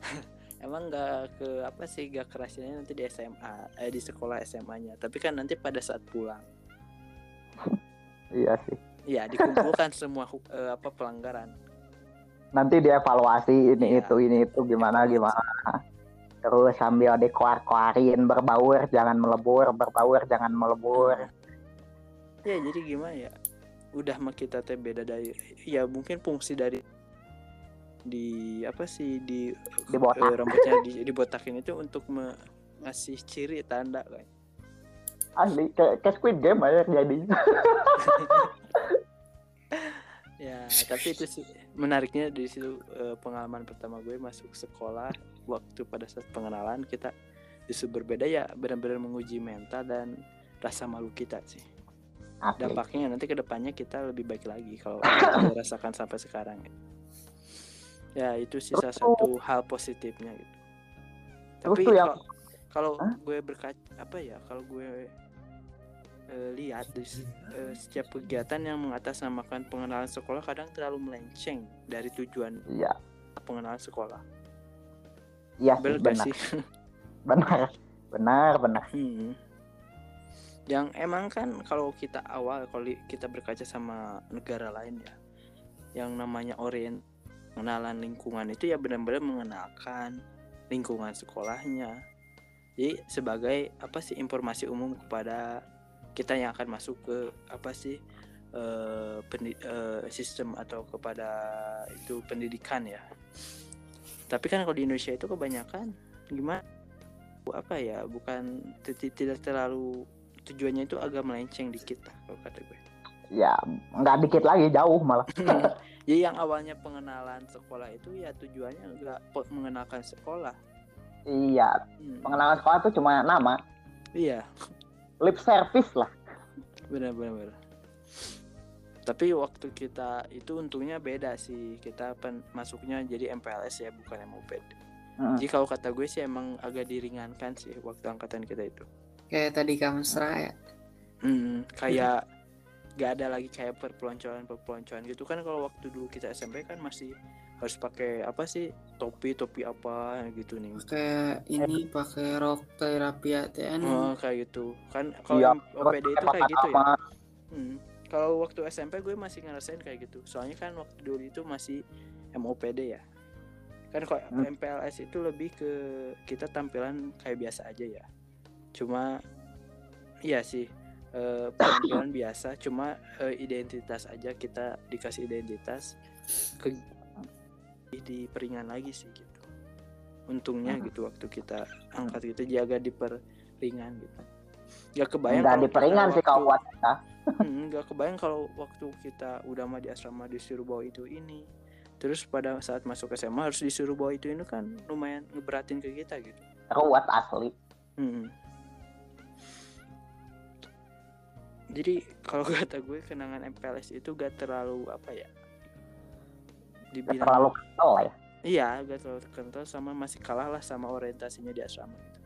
emang enggak ke apa sih enggak kerasnya nanti di SMA eh, di sekolah SMA-nya tapi kan nanti pada saat pulang. Iya sih. Ya dikumpulkan semua eh, apa pelanggaran. Nanti dievaluasi ini Iya. itu ini itu gimana gimana. Terus sambil dikoar-koarin berbaur jangan melebur berbaur jangan melebur. Ya jadi gimana ya? Udah mah kita teh beda dari ya mungkin fungsi dari di apa sih di Dibotak. eh, rambutnya di, dibotakin itu untuk me- ngasih ciri tanda kan asli kayak, kayak Squid Game aja jadi ya tapi itu sih menariknya di situ eh, pengalaman pertama gue masuk sekolah waktu pada saat pengenalan kita justru berbeda ya benar-benar menguji mental dan rasa malu kita sih asli dampaknya nanti ke depannya kita lebih baik lagi kalau kita rasakan sampai sekarang gitu. Ya itu sih salah satu hal positifnya gitu. Terus tapi yang- kalau gue berkaca apa ya kalau gue eh, lihat di eh, setiap kegiatan yang mengatasnamakan pengenalan sekolah kadang terlalu melenceng dari tujuan iya. pengenalan sekolah. Iya benar. sih? Benar. Benar benar. Hmm. Yang emang kan kalau kita awal kalau kita berkaca sama negara lain ya, yang namanya orient pengenalan lingkungan itu ya benar-benar mengenalkan lingkungan sekolahnya. Jadi sebagai apa sih informasi umum kepada kita yang akan masuk ke apa sih pendi- eh, sistem atau kepada itu pendidikan ya. Tapi kan kalau di Indonesia itu kebanyakan gimana? apa ya bukan ti- tidak terlalu tujuannya itu agak melenceng dikit lah kalau kata gue ya nggak dikit lagi jauh malah. Jadi yang awalnya pengenalan sekolah itu ya tujuannya enggak pe- mengenalkan sekolah. Iya Hmm, pengenalan sekolah tuh cuma nama. Iya. Lip service lah. Benar benar benar. Tapi waktu kita itu untungnya beda sih. Kita pen- masuknya jadi MPLS ya bukan MUPD Mm. jadi kalau kata gue sih emang agak diringankan sih waktu angkatan kita itu. Kayak tadi kamsra ya? Hmm, kayak gak ada lagi kayak perpeloncoan perpeloncoan gitu. Kan kalau waktu dulu kita SMP kan masih harus pakai apa sih? Topi topi apa gitu nih. Kayak ini pakai rok terapi ATN oh kayak gitu. Kan kalau yang OPD itu Pakai kayak gitu ya. Hmm, kalau waktu SMP gue masih ngerasain kayak gitu. Soalnya kan waktu dulu itu masih MOPD ya. Kan kalau Hmm. MPLS itu lebih ke kita tampilan kayak biasa aja ya. Cuma iya sih eh, penampilan biasa cuma eh, identitas aja kita dikasih identitas ke di peringan lagi sih gitu. Untungnya Hmm. gitu waktu kita angkat gitu jaga diper ringan gitu. Nggak kebayang nggak diperingan sih kalau buat kita. Hmm, nggak kebayang kalau waktu kita udah mah di asrama disuruh bawa itu ini. Terus pada saat masuk SMA harus disuruh bawa itu ini kan lumayan ngeberatin ke kita gitu. Ruwet asli. Hmm. Jadi kalau kata gue kenangan MPLS itu gak terlalu apa ya? Dibilang terlalu kental lah ya iya gak terlalu kental sama masih kalah lah sama orientasinya di asrama gitu.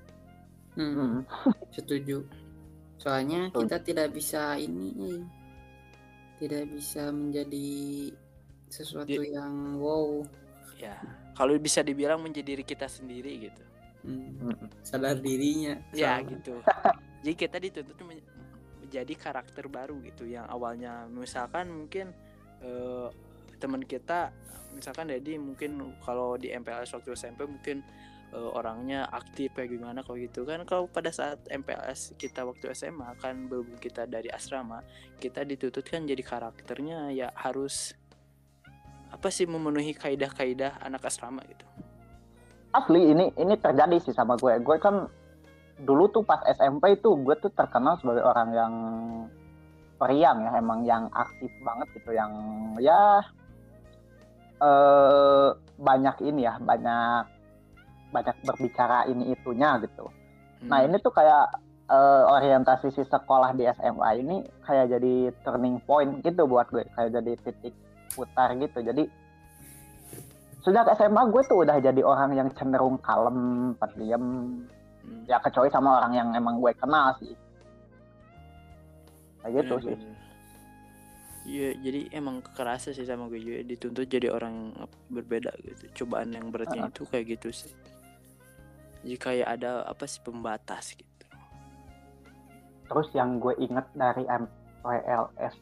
Hmm, Hmm. setuju. Soalnya Betul. kita tidak bisa ini tidak bisa menjadi sesuatu Di- yang wow. Ya kalau bisa dibilang menjadi diri kita sendiri gitu. Hmm, Mm-mm. sadar dirinya. Ya Soalnya. gitu. Jadi kita dituntut menjadi karakter baru gitu. Yang awalnya misalkan mungkin eh, teman kita misalkan jadi mungkin kalau di MPLS waktu SMP mungkin eh, orangnya aktif kayak gimana kalau gitu kan. Kalau pada saat MPLS kita waktu SMA kan berhubung kita dari asrama kita dituntut kan jadi karakternya ya harus apa sih memenuhi kaidah-kaidah anak asrama gitu. asli ini ini terjadi sih sama gue. Gue kan dulu tuh pas SMP itu gue tuh terkenal sebagai orang yang periang ya emang yang aktif banget gitu yang ya eh banyak ini ya banyak banyak berbicara ini itunya gitu nah Hmm. ini tuh kayak eh, orientasi si sekolah di SMA ini kayak jadi turning point gitu buat gue kayak jadi titik putar gitu jadi sejak SMA gue tuh udah jadi orang yang cenderung kalem, pendiam, Hmm. ya kecuali sama orang yang emang gue kenal sih. Kayak gitu sih. Bener-bener. Iya, jadi emang kerasa sih sama gue juga dituntut jadi orang yang berbeda gitu. Cobaan yang beratnya itu kayak gitu sih. Jadi kayak ada apa sih pembatas gitu. Terus yang gue inget dari MPLS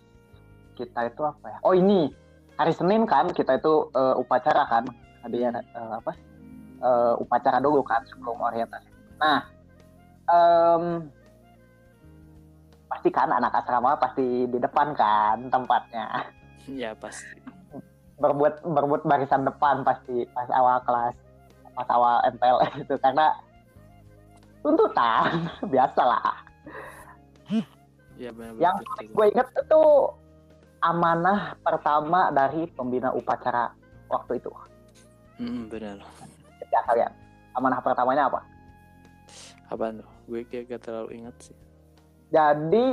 kita itu apa ya? Oh ini hari Senin kan kita itu eh, upacara kan, hadiah eh, apa? eh, upacara dulu kan sebelum orientasi. Nah, em, pasti kan anak asrama pasti di depan kan tempatnya. ya pasti. berbuat berbuat barisan depan pasti pas awal kelas pas awal MPLS itu karena tuntutan biasalah Ya benar Yang gue inget itu amanah pertama dari pembina upacara waktu itu Hmm, benar. ya kalian amanah pertamanya apa Apaan tuh? Gue kayak gak terlalu ingat sih. jadi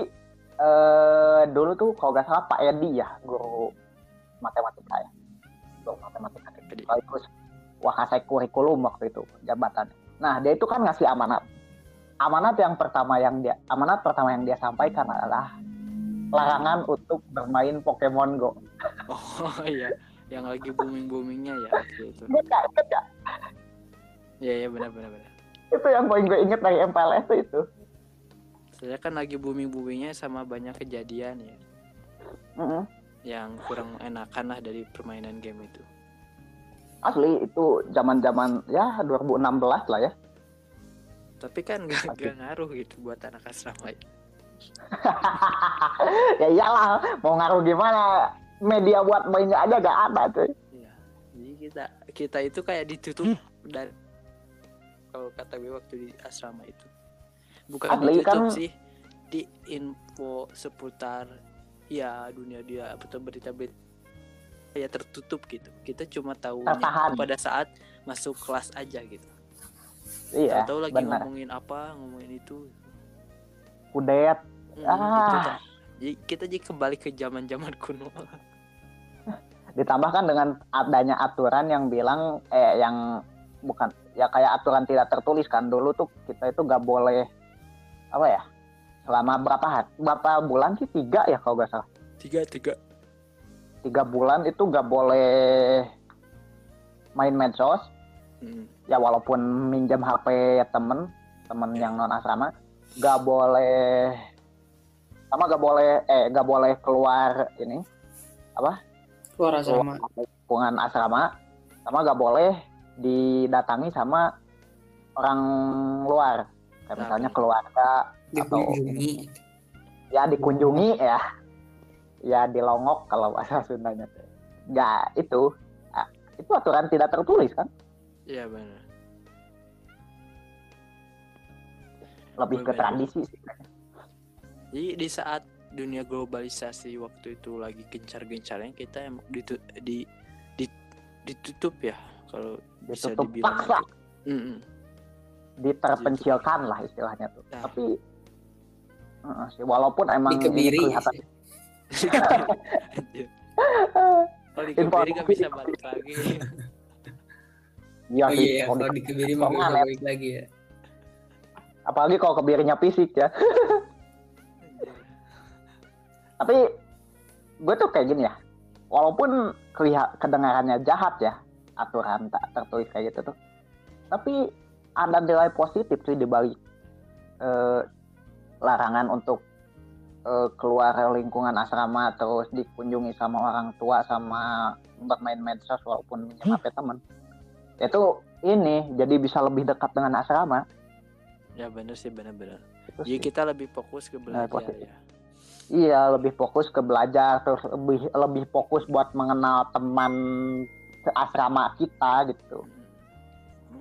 eh, dulu tuh kalau nggak salah Pak Edi ya guru matematika ya guru matematika sekaligus wakasek kurikulum waktu itu jabatan. Nah dia itu kan ngasih amanat. Amanat yang pertama yang dia amanat pertama yang dia sampaikan adalah larangan untuk bermain Pokemon Go. Oh iya, yang lagi booming boomingnya ya waktu itu. Nggak? Iya iya benar benar benar. Itu yang paling gue inget dari MPLS itu. itu. Saya kan lagi booming boomingnya sama banyak kejadian ya Mm-mm. yang kurang enakan lah dari permainan game itu. Asli itu zaman-zaman ya 2016 lah ya. Tapi kan gak, gak ngaruh gitu buat anak asrama. ya. ya iyalah mau ngaruh gimana media buat mainnya aja gak ada tuh. Iya. Jadi kita kita itu kayak ditutup dan kalau kata gue waktu di asrama itu bukan ditutup kan- sih di info seputar ya dunia dia atau berita berita ya tertutup gitu. Kita cuma tahu pada saat masuk kelas aja gitu. Iya, tahu lagi benar. ngomongin apa, ngomongin itu. Kudet. Hmm, Ah. itu dah. Jadi kita jadi kembali ke zaman-zaman kuno. ditambahkan dengan adanya aturan yang bilang eh yang bukan ya kayak aturan tidak tertulis kan. Dulu tuh kita itu gak boleh apa ya selama berapa hari berapa bulan sih? Tiga ya kalau gak salah. Tiga tiga. tiga bulan itu gak boleh main medsos. Hmm. ya walaupun minjem HP temen temen yang non asrama gak boleh sama gak boleh eh gak boleh keluar ini Keluar asrama. keluar lingkungan asrama. Sama gak boleh didatangi sama orang luar. Kayak Nah, misalnya keluarga Dikunjungi. ya dikunjungi ya. Ya dilongok kalau bahasa Sundanya. Nggak itu. Ah, itu aturan tidak tertulis kan? Iya benar. lebih ke berbeda. tradisi sih. Jadi di saat dunia globalisasi waktu itu lagi gencar-gencarnya kita emang ditu- di, di- ditutup ya kalau bisa ditutup dibilang. paksa Mm-mm. diterpencilkan lah istilahnya tuh Nah. tapi uh, sih walaupun emang Dikebiri. kelihatan. Kalau di Kebiri nggak bisa balik lagi. iya Oh iya, kalau kalau di- dikebiri aneh. balik lagi ya. apalagi kalau kebirinya fisik ya tapi gue tuh kayak gini ya walaupun kelihat kedengarannya jahat ya aturan tak tertulis kayak gitu tuh tapi ada nilai positif sih di balik eh, larangan untuk eh, keluar lingkungan asrama terus dikunjungi sama orang tua sama bermain medsos walaupun minjem HP temen itu ini jadi bisa lebih dekat dengan asrama Ya bener sih bener-bener. Jadi sih. kita lebih fokus ke belajar positif. ya. Iya, lebih fokus ke belajar, terus lebih lebih fokus buat mengenal teman asrama kita gitu.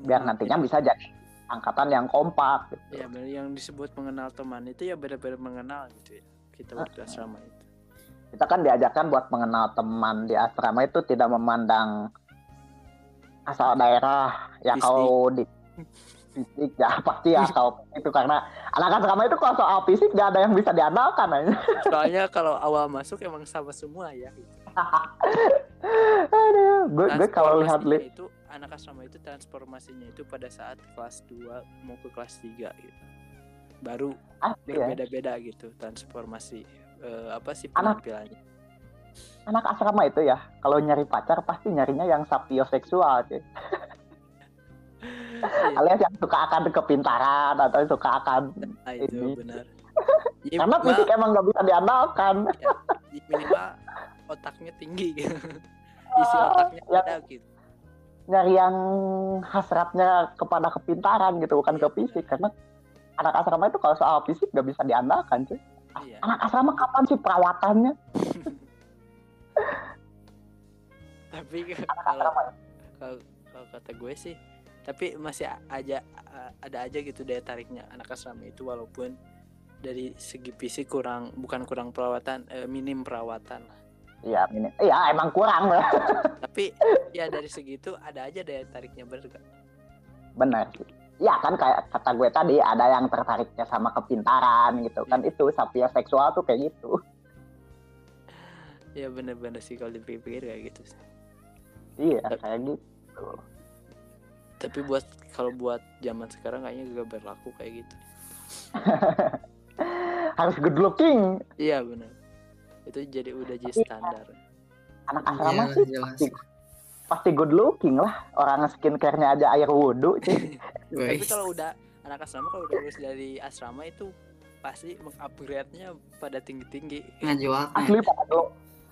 Biar Hmm, nantinya bisa jadi angkatan yang kompak gitu. Ya yang disebut mengenal teman itu ya benar-benar mengenal gitu ya. Kita waktu asrama itu. Kita kan diajarkan buat mengenal teman di asrama itu tidak memandang asal daerah. Ya kalau di fisik ya pasti asal itu karena anak asrama itu kalau soal fisik gak ada yang bisa diandalkan aja. Soalnya kalau awal masuk emang sama semua ya. Gitu. Aduh, gue gue kalau lihat li- itu anak asrama itu transformasinya itu pada saat kelas 2 mau ke kelas 3 gitu. Baru ah, iya. berbeda-beda gitu transformasi eh, apa sih Anak- penampilannya. anak asrama itu ya kalau nyari pacar pasti nyarinya yang sapioseksual cuy. Iya, alias yang suka akan kepintaran atau suka akan nah, itu ini. benar. Ya, karena fisik emang nggak bisa diandalkan ya, minimal otaknya tinggi gitu. Isi otaknya Ya. ada gitu. nyari yang hasratnya kepada kepintaran gitu bukan ke fisik karena anak asrama itu kalau soal fisik nggak bisa diandalkan cuy Iya. anak asrama kapan sih perawatannya Tapi kalau asrama kalau kalau kata gue sih tapi masih aja ada aja gitu daya tariknya anak asrama itu walaupun dari segi fisik kurang bukan kurang perawatan eh, minim perawatan lah. Iya iya emang kurang. Lah tapi ya dari segi itu ada aja daya tariknya bener gak? benar sih ya kan kayak kata gue tadi ada yang tertariknya sama kepintaran gitu kan. Itu sapioseksual tuh kayak gitu. Ya bener-bener sih kalau dipikir kayak gitu sih. iya kayak gitu. Tapi buat kalau buat zaman sekarang kayaknya gak berlaku kayak gitu. Harus good looking. Iya bener itu jadi udah jadi standar. Anak asrama Iya, sih jelas. pasti, pasti good looking lah. Orang skincare-nya aja air wudhu sih tapi kalau udah anak asrama kalau udah lulus dari asrama itu pasti mengupgrade-nya pada tinggi-tinggi. Ngajual asli pada glow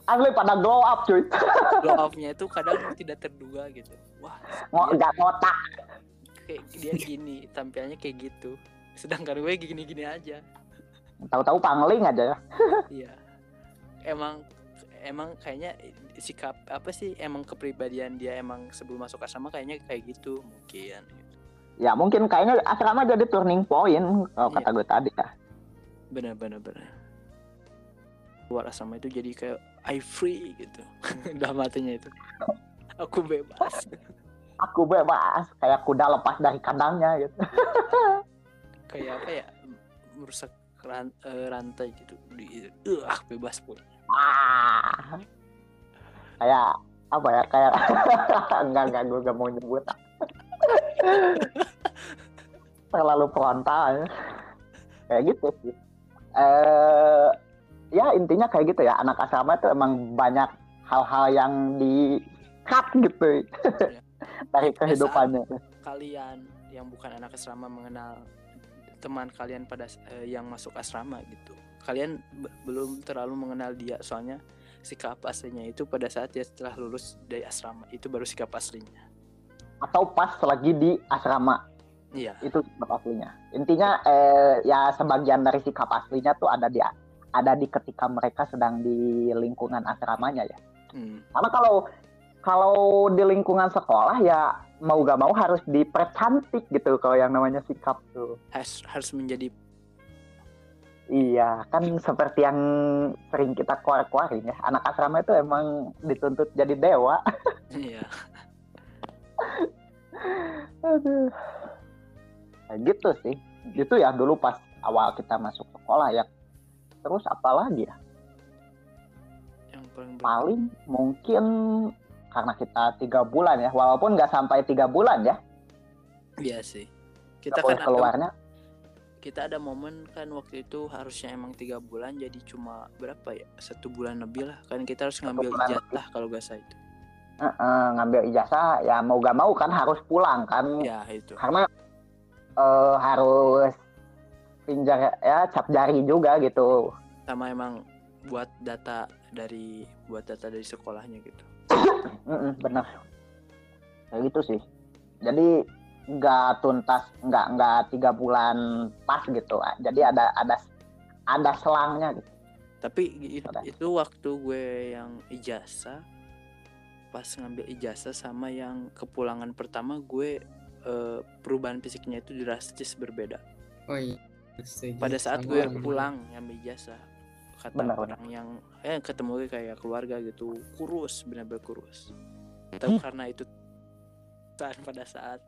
asli pada glow up cuy. Glow up-nya itu kadang tidak terduga gitu. Wah nggak ngotak. kayak dia gini tampilannya kayak gitu. Sedangkan gue gini-gini aja. Tahu-tahu pangling aja. Ya iya emang emang kayaknya sikap apa sih emang kepribadian dia emang sebelum masuk asrama kayaknya kayak gitu mungkin. Ya mungkin kayaknya asrama jadi turning point kalau kata gue tadi ya. Bener bener bener keluar asrama itu jadi kayak I free gitu. Dalam hatinya itu. Aku bebas. Aku bebas. Kayak kuda lepas dari kandangnya gitu. Kayak apa ya merusak ran- eh, rantai gitu. Di uh, bebas pun ah. Kayak apa ya kayak enggak enggak gue gak mau nyebut. Terlalu frontal. Ya. kayak gitu sih. Eh ya intinya kayak gitu ya. Anak asrama itu emang banyak hal-hal yang di cut gitu. Dari kehidupannya. kalian yang bukan anak asrama mengenal teman kalian pada eh, yang masuk asrama gitu kalian be- belum terlalu mengenal dia soalnya sikap aslinya itu pada saat dia setelah lulus dari asrama itu baru sikap aslinya. Atau pas lagi di asrama. Iya. Itu sikap aslinya. Intinya eh, ya sebagian dari sikap aslinya tuh ada di ada di ketika mereka sedang di lingkungan asramanya ya. Hmm, karena kalau kalau di lingkungan sekolah ya mau gak mau harus dipercantik gitu kalau yang namanya sikap tuh. harus harus menjadi Iya, kan seperti yang sering kita keluar-keluarin ya. Anak asrama itu emang dituntut jadi dewa. iya Aduh. Kayak gitu sih. Itu ya dulu pas awal kita masuk sekolah ya. Terus apa lagi ya? yang paling Paling mungkin karena kita tiga bulan ya. Walaupun nggak sampai tiga bulan ya. iya sih kita kan keluarnya. Kita ada momen kan waktu itu harusnya emang tiga bulan jadi cuma berapa ya? Satu bulan lebih lah. Kan kita harus ngambil ijazah kalau gak salah itu. Eh, eh, ngambil ijazah ya mau gak mau kan harus pulang kan. ya itu. Karena eh, harus pinjar ya cap jari juga gitu. sama emang buat data dari buat data dari sekolahnya gitu. Bener kayak gitu sih. Jadi nggak tuntas nggak nggak tiga bulan pas gitu jadi ada ada ada selangnya gitu. Tapi i- Ada. itu waktu gue yang ijazah pas ngambil ijazah sama yang kepulangan pertama gue eh, perubahan fisiknya itu drastis berbeda. Oh iya pada saat gue pulang ngambil ijazah kata Benar, orang yang eh ketemu gue kayak keluarga gitu kurus benar-benar kurus. Tapi karena itu saat pada saat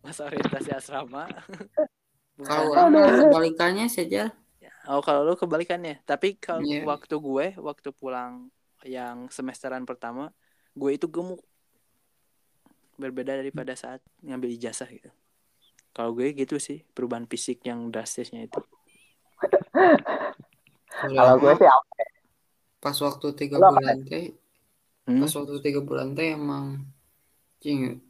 masa orientasi asrama. Kalau orang kebalikannya saja oh kalau lu kebalikannya. Tapi kalau Iya. waktu gue waktu pulang yang semesteran pertama gue itu gemuk. Berbeda daripada saat ngambil ijazah gitu. Kalau gue gitu sih perubahan fisik yang drastisnya itu. Kalau gue sih apa pas waktu tiga bulan teh Hmm? pas waktu tiga bulan teh emang cing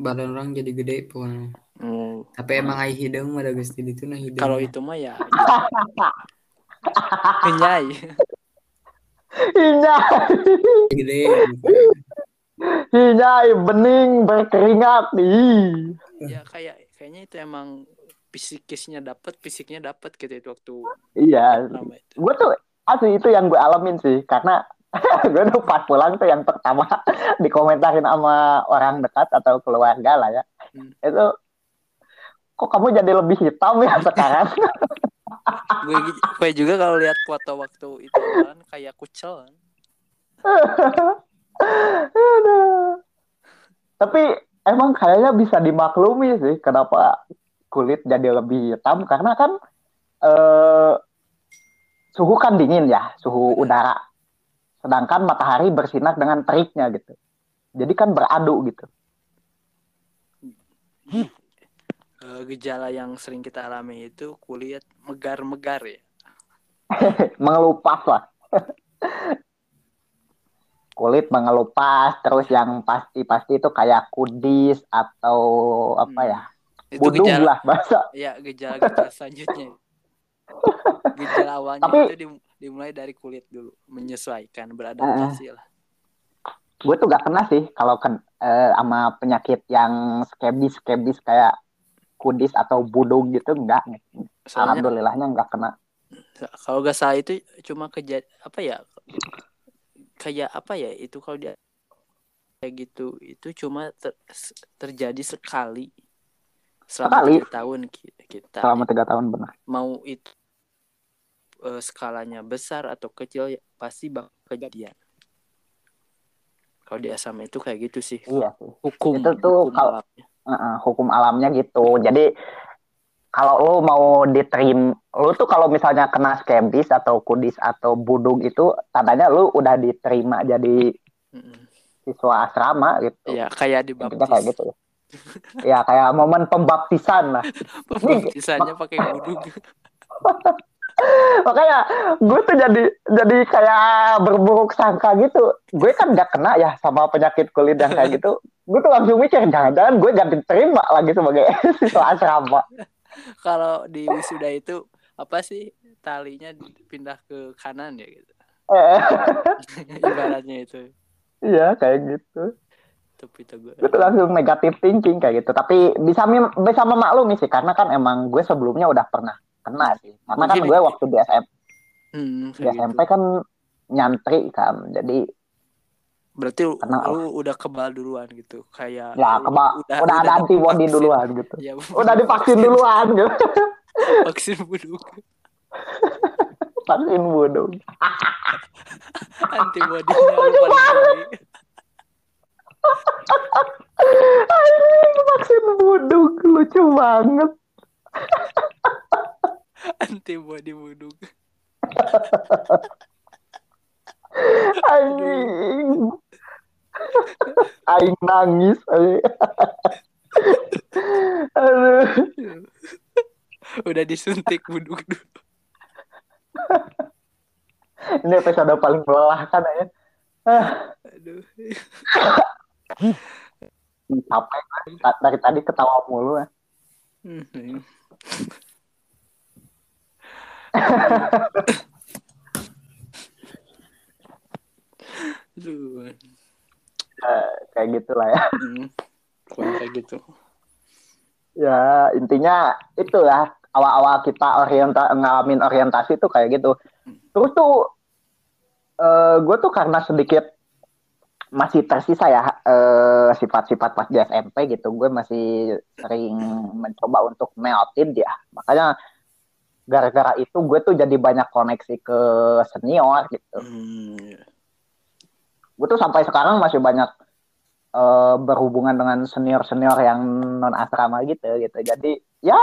badan orang jadi gede pun Oh, tapi emang ai hidung ada gusti itu nah hidung. Kalau itu mah ya. Kenyai. Hinyai gede. Bening berkeringat nih. Ya kayak kayaknya itu emang psikisnya dapat fisiknya dapat gitu itu waktu iya. gue tuh asli itu yang gue alamin sih. Karena gue tuh pas pulang tuh yang pertama dikomentarin sama orang dekat atau keluarga lah ya Hmm. itu kok kamu jadi lebih hitam ya sekarang gue gue juga kalau lihat foto waktu itu kan kayak kucel kan. Tapi emang kayaknya bisa dimaklumi sih kenapa kulit jadi lebih hitam karena kan eh, suhu kan dingin ya, suhu udara. Sedangkan matahari bersinar dengan teriknya gitu. Jadi kan beradu gitu. Eh, gejala yang sering kita alami itu kulit megar-megar ya Mengelupas lah. Kulit mengelupas terus yang pasti-pasti itu kayak kudis atau apa ya? itu Budung gejala lah bahasa. ya gejala-gejala selanjutnya gejala awalnya Tapi- itu dim- dimulai dari kulit dulu menyesuaikan beradaptasi lah. Gue tuh gak kena sih kalau ken eh, sama penyakit yang skebis skebis kayak kudis atau budung gitu enggak soalnya alhamdulillahnya enggak kena. Kalau gak salah itu cuma kejadian apa ya kayak apa ya itu kalau dia kayak gitu itu cuma ter- terjadi sekali selama Sekali? tiga tahun ki- kita selama tiga tahun benar. mau itu eh, skalanya besar atau kecil ya, pasti bakal kejadian. Kalau di asam itu kayak gitu sih. Iya sih. Hukum Itu tuh hukum kalau- alamnya. Heeh, hukum alamnya gitu. Jadi kalau lu mau diterima lu tuh kalau misalnya kena skebis atau kudis atau budung itu tandanya lu udah diterima jadi siswa asrama gitu. Ya kayak di intinya kayak baptis. gitu ya. Kayak momen pembaptisan lah. Pembaptisannya pakai budung makanya gue tuh jadi jadi kayak berburuk sangka gitu. Gue kan gak kena ya sama penyakit kulit yang kayak gitu. Gue tuh langsung mikir jangan-jangan gue gak diterima lagi sebagai siswa asrama. Kalau di wisuda itu apa sih talinya pindah ke kanan ya gitu? Eh, ibaratnya itu. Iya kayak gitu. Tapi itu gue langsung negatif thinking kayak gitu. Tapi bisa bisa memaklumi sih karena kan emang gue sebelumnya udah pernah kena sih karena kan Mungkin- gue waktu di SM hmm, di SMP gitu. kan nyantri kan jadi berarti lu, Karena- lu udah kebal duluan gitu kayak Ya, lu keba udah, ada antibody duluan gitu. ya, Udah divaksin duluan gitu. vaksin buduk Vaksin bodoh. antibodinya lu paling tinggi Anjing, vaksin bodoh lucu banget. antibody buduk Anjing. Aing nangis. anjing. Aduh. udah disuntik buduk dulu Ini episode paling melelahkan ya. Aduh capek. Ta- Dari tadi ketawa mulu. ya. Hmm, iya. Aduh, Eh, kayak gitulah ya. hmm. Kayak gitu. Ya, intinya itu ya awal-awal kita orienta ngalamin orientasi tuh kayak gitu. Terus tuh eh gue tuh karena sedikit masih tersisa ya eh, sifat-sifat pas di SMP gitu. Gue masih sering mencoba untuk neotin dia. Makanya gara-gara itu gue tuh jadi banyak koneksi ke senior gitu. Hmm, iya. gue tuh sampai sekarang masih banyak eh, berhubungan dengan senior senior yang non asrama gitu gitu jadi ya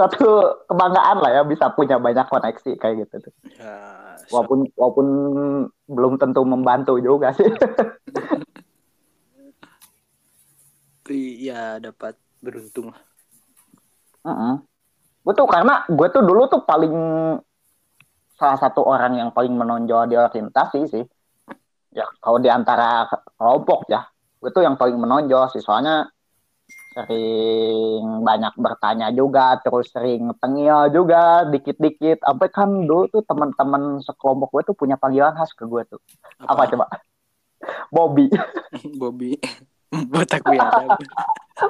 satu kebanggaan lah ya bisa punya banyak koneksi kayak gitu tuh. Ya, so- walaupun walaupun belum tentu membantu juga sih iya dapat beruntung. Gue tuh karena gue tuh dulu tuh paling salah satu orang yang paling menonjol di orientasi sih. Ya kalau di antara kelompok ya gue tuh yang paling menonjol sih. Soalnya sering banyak bertanya juga terus sering tengil juga dikit-dikit. Sampai kan dulu tuh teman-teman sekelompok gue tuh punya panggilan khas ke gue tuh. Apa coba? Bobby. Bobby. Botak biadab.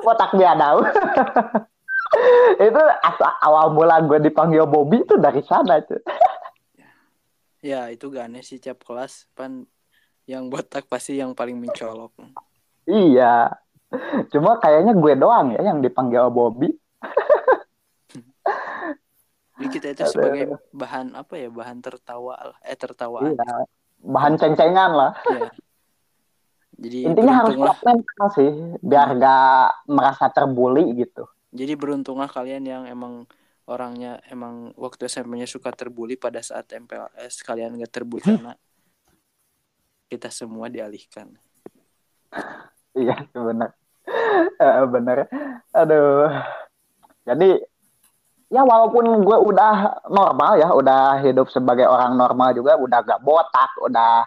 botak biadab itu asal awal mula gue dipanggil Bobby itu dari sana tuh ya itu gak aneh sih tiap kelas pan yang botak pasti yang paling mencolok. Iya. Cuma kayaknya gue doang ya yang dipanggil Bobby. Jadi kita itu sebagai bahan apa ya bahan tertawa lah eh tertawaan. Iya. Bahan ceng-cengan lah. Ya. Jadi Intinya harus mental sih, biar gak merasa terbully gitu. Jadi beruntunglah kalian yang emang orangnya emang waktu SMP-nya suka terbuli pada saat MPLS kalian gak terbuli karena kita semua dialihkan. Iya, bener. Eh, bener. Aduh. Jadi, ya walaupun gue udah normal ya, udah hidup sebagai orang normal juga, udah gak botak, udah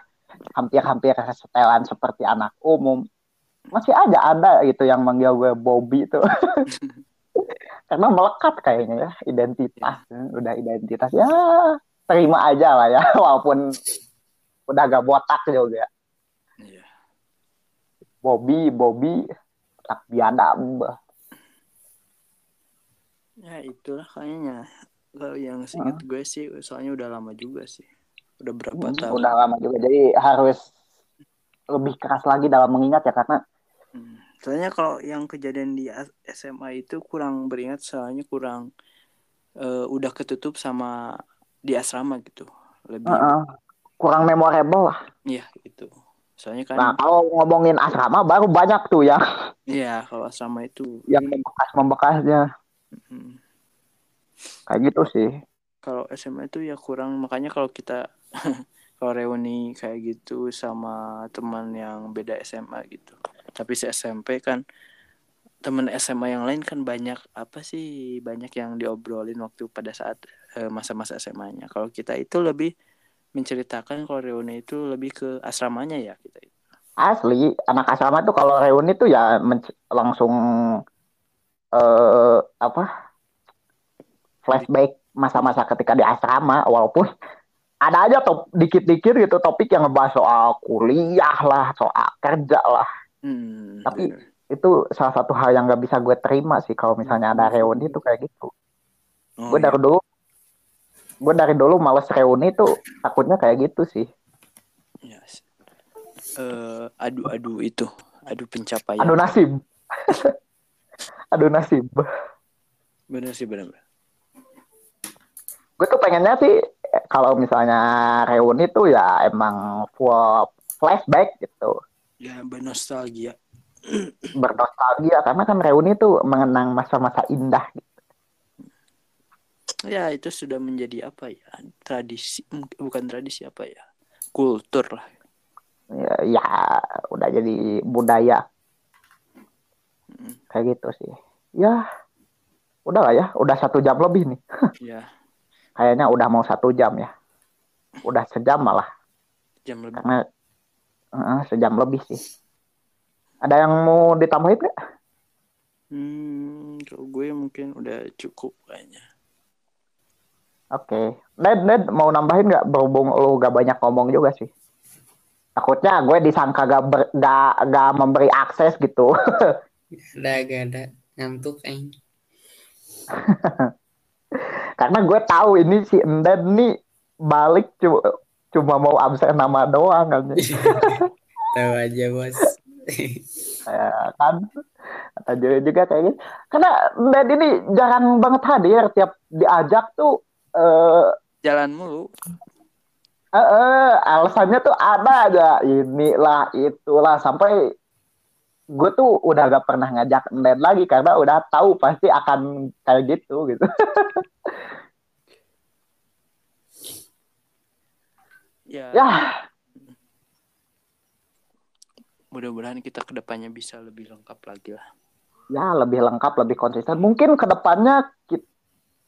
hampir-hampir setelan seperti anak umum. Masih aja ada gitu yang manggil gue Bobby tuh. Karena melekat kayaknya ya, identitas. Udah identitas, ya terima aja lah ya, walaupun udah gak botak juga. Iya. Bobby, Bobby, tak biadab. Ya itulah kayaknya kalau yang seingat gue sih soalnya udah lama juga sih. Udah berapa tahun. Hmm, Udah lama juga, jadi harus lebih keras lagi dalam mengingat ya karena Hmm. Soalnya kalau yang kejadian di SMA itu kurang beringat soalnya kurang eh, udah ketutup sama di asrama gitu. Lebih uh-uh, kurang memorable lah. iya itu. Soalnya kan Nah kalau ngomongin asrama baru banyak tuh yang iya kalau asrama itu yang membekas membekasnya hmm, kayak gitu sih. kalau SMA itu ya kurang makanya kalau kita kalau reuni kayak gitu sama teman yang beda SMA gitu. Tapi si SMP kan teman SMA yang lain kan banyak apa sih banyak yang diobrolin waktu pada saat eh, masa-masa SMA-nya. Kalau kita itu lebih menceritakan kalau reuni itu lebih ke asramanya ya kita itu. Asli anak asrama tuh kalau reuni tuh ya langsung eh apa flashback masa-masa ketika di asrama walaupun ada aja top dikit-dikit gitu topik yang ngebahas soal kuliah lah soal kerja lah Hmm, Tapi- bener. itu salah satu hal yang gak bisa gue terima sih kalau misalnya ada reuni tuh kayak gitu Oh, gue iya. dari dulu gue dari dulu males reuni tuh takutnya kayak gitu sih Iya sih. eh adu-adu itu, adu pencapaian. Adu nasib. Adu nasib. Bener sih bener. Gue tuh pengennya sih eh, kalau misalnya reuni tuh ya emang full flashback gitu. Ya bernostalgia. Bernostalgia karena kan reuni tuh mengenang masa-masa indah gitu. Ya itu sudah menjadi apa ya tradisi bukan tradisi apa ya kultur lah. Ya, ya udah jadi budaya Mm, kayak gitu sih. Ya udah lah ya, udah satu jam lebih nih. Ya Kayaknya udah mau satu jam ya. Udah sejam malah. jam lebih. karena eh, sejam lebih sih. Ada yang mau ditambahin nggak? Hmm, kalau gue mungkin udah cukup kayaknya. Oke, Ned, Ned mau nambahin nggak berhubung lu gak banyak ngomong juga sih. Takutnya gue disangka gak, ber, gak, gak memberi akses gitu. Ada gak ada ngantuk aing. Karena gue tahu ini si Ned nih balik cuma, cuma mau absen nama doang kan. Tahu aja bos. Ya, kan kata Joy juga kayak gitu. Karena Ned ini jarang banget hadir tiap diajak tuh eh Jalan mulu. Eh, eh, alasannya tuh ada aja inilah itulah sampai gue tuh udah gak pernah ngajak Ned lagi karena udah tahu pasti akan kayak gitu gitu. Ya, ya, mudah-mudahan kita ke depannya bisa lebih lengkap lagi lah. ya lebih lengkap, lebih konsisten. Mungkin ke depannya kita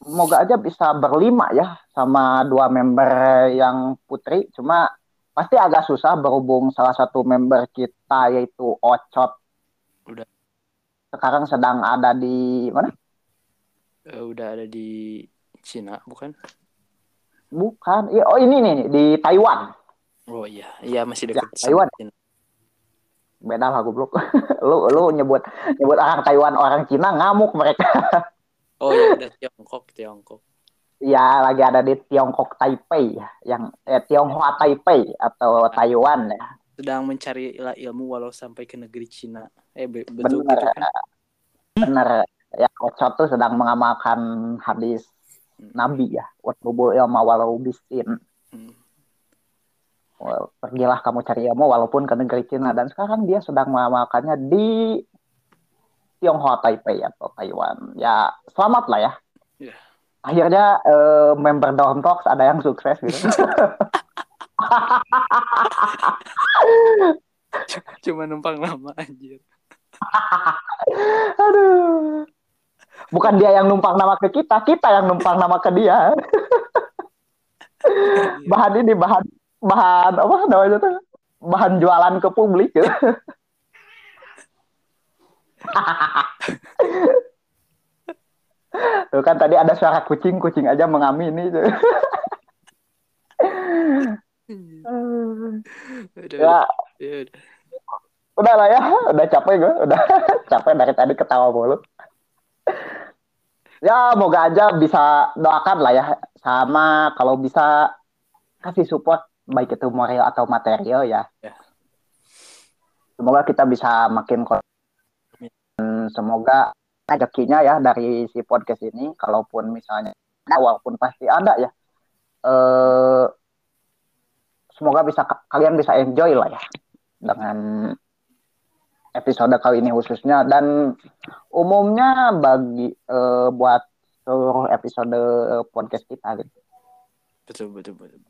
semoga aja bisa berlima ya sama dua member yang putri. Cuma pasti agak susah berhubung salah satu member kita yaitu Ocot. Udah. Sekarang sedang ada di mana? Eh, udah ada di Cina, bukan? Bukan. Iya, Oh ini nih di Taiwan. Oh iya, iya masih Ya, dekat sama Taiwan. Cina. beda lah goblok lu lu nyebut nyebut orang Taiwan orang Cina ngamuk mereka Oh iya, udah Tiongkok, Tiongkok. ya lagi ada di Tiongkok Taipei ya yang eh, Tionghoa Taipei atau Taiwan ya Sedang mencari ilmu walau sampai ke negeri Cina. Eh be- betul bener gitu kan? bener ya Ocot tuh sedang mengamalkan hadis Nabi ya. Watlubu ilma walau bisin Hmm. Well, pergilah kamu cari ilmu walaupun ke negeri Cina. Dan sekarang dia sedang mengamalkannya di Tionghoa Taipei atau Taiwan. Ya selamat lah ya. Iya. akhirnya eh, member Dawn Talks ada yang sukses gitu. Cuma numpang lama anjir. aduh bukan dia yang numpang nama ke kita kita yang numpang nama ke dia bahan ini bahan bahan apa namanya tuh bahan jualan ke publik. Tuh kan tadi ada suara kucing, kucing aja mengamini. Udah, ya, ya udah. udah lah ya, udah capek gue, udah capek dari tadi ketawa mulu. Ya, moga aja bisa doakan lah ya, sama kalau bisa kasih support baik itu moral atau material ya. Ya. Semoga kita bisa makin semoga rezekinya ya dari si podcast ini, kalaupun misalnya ada, walaupun pasti ada ya. Eh, semoga bisa kalian bisa enjoy lah ya dengan episode kali ini khususnya. Dan umumnya bagi eh, buat seluruh episode podcast kita gitu. Betul, betul, betul.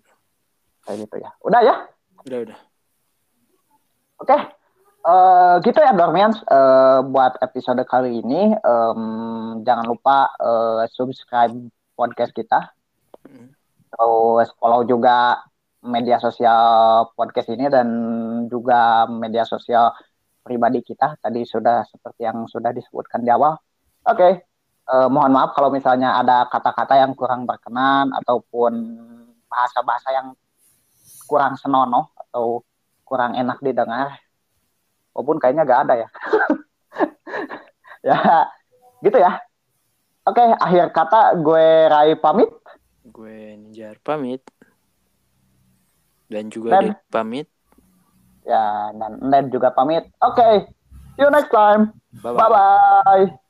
kayak gitu ya. Udah ya? Udah, udah. oke. Eh, gitu ya Dormians Eh, buat episode kali ini em, jangan lupa eh, subscribe podcast kita. Hmm. terus follow juga media sosial podcast ini dan juga media sosial pribadi kita tadi sudah seperti yang sudah disebutkan di awal. Oke, eh, mohon maaf kalau misalnya ada kata-kata yang kurang berkenan ataupun bahasa-bahasa yang kurang senonoh atau kurang enak didengar. Walaupun kayaknya gak ada ya. ya, gitu ya. Oke, akhir kata gue Rai pamit. Gue Ninjar pamit. Dan juga Dan- Dek pamit. Ya, dan Nen juga pamit. Oke, see you next time. Bye Bye bye.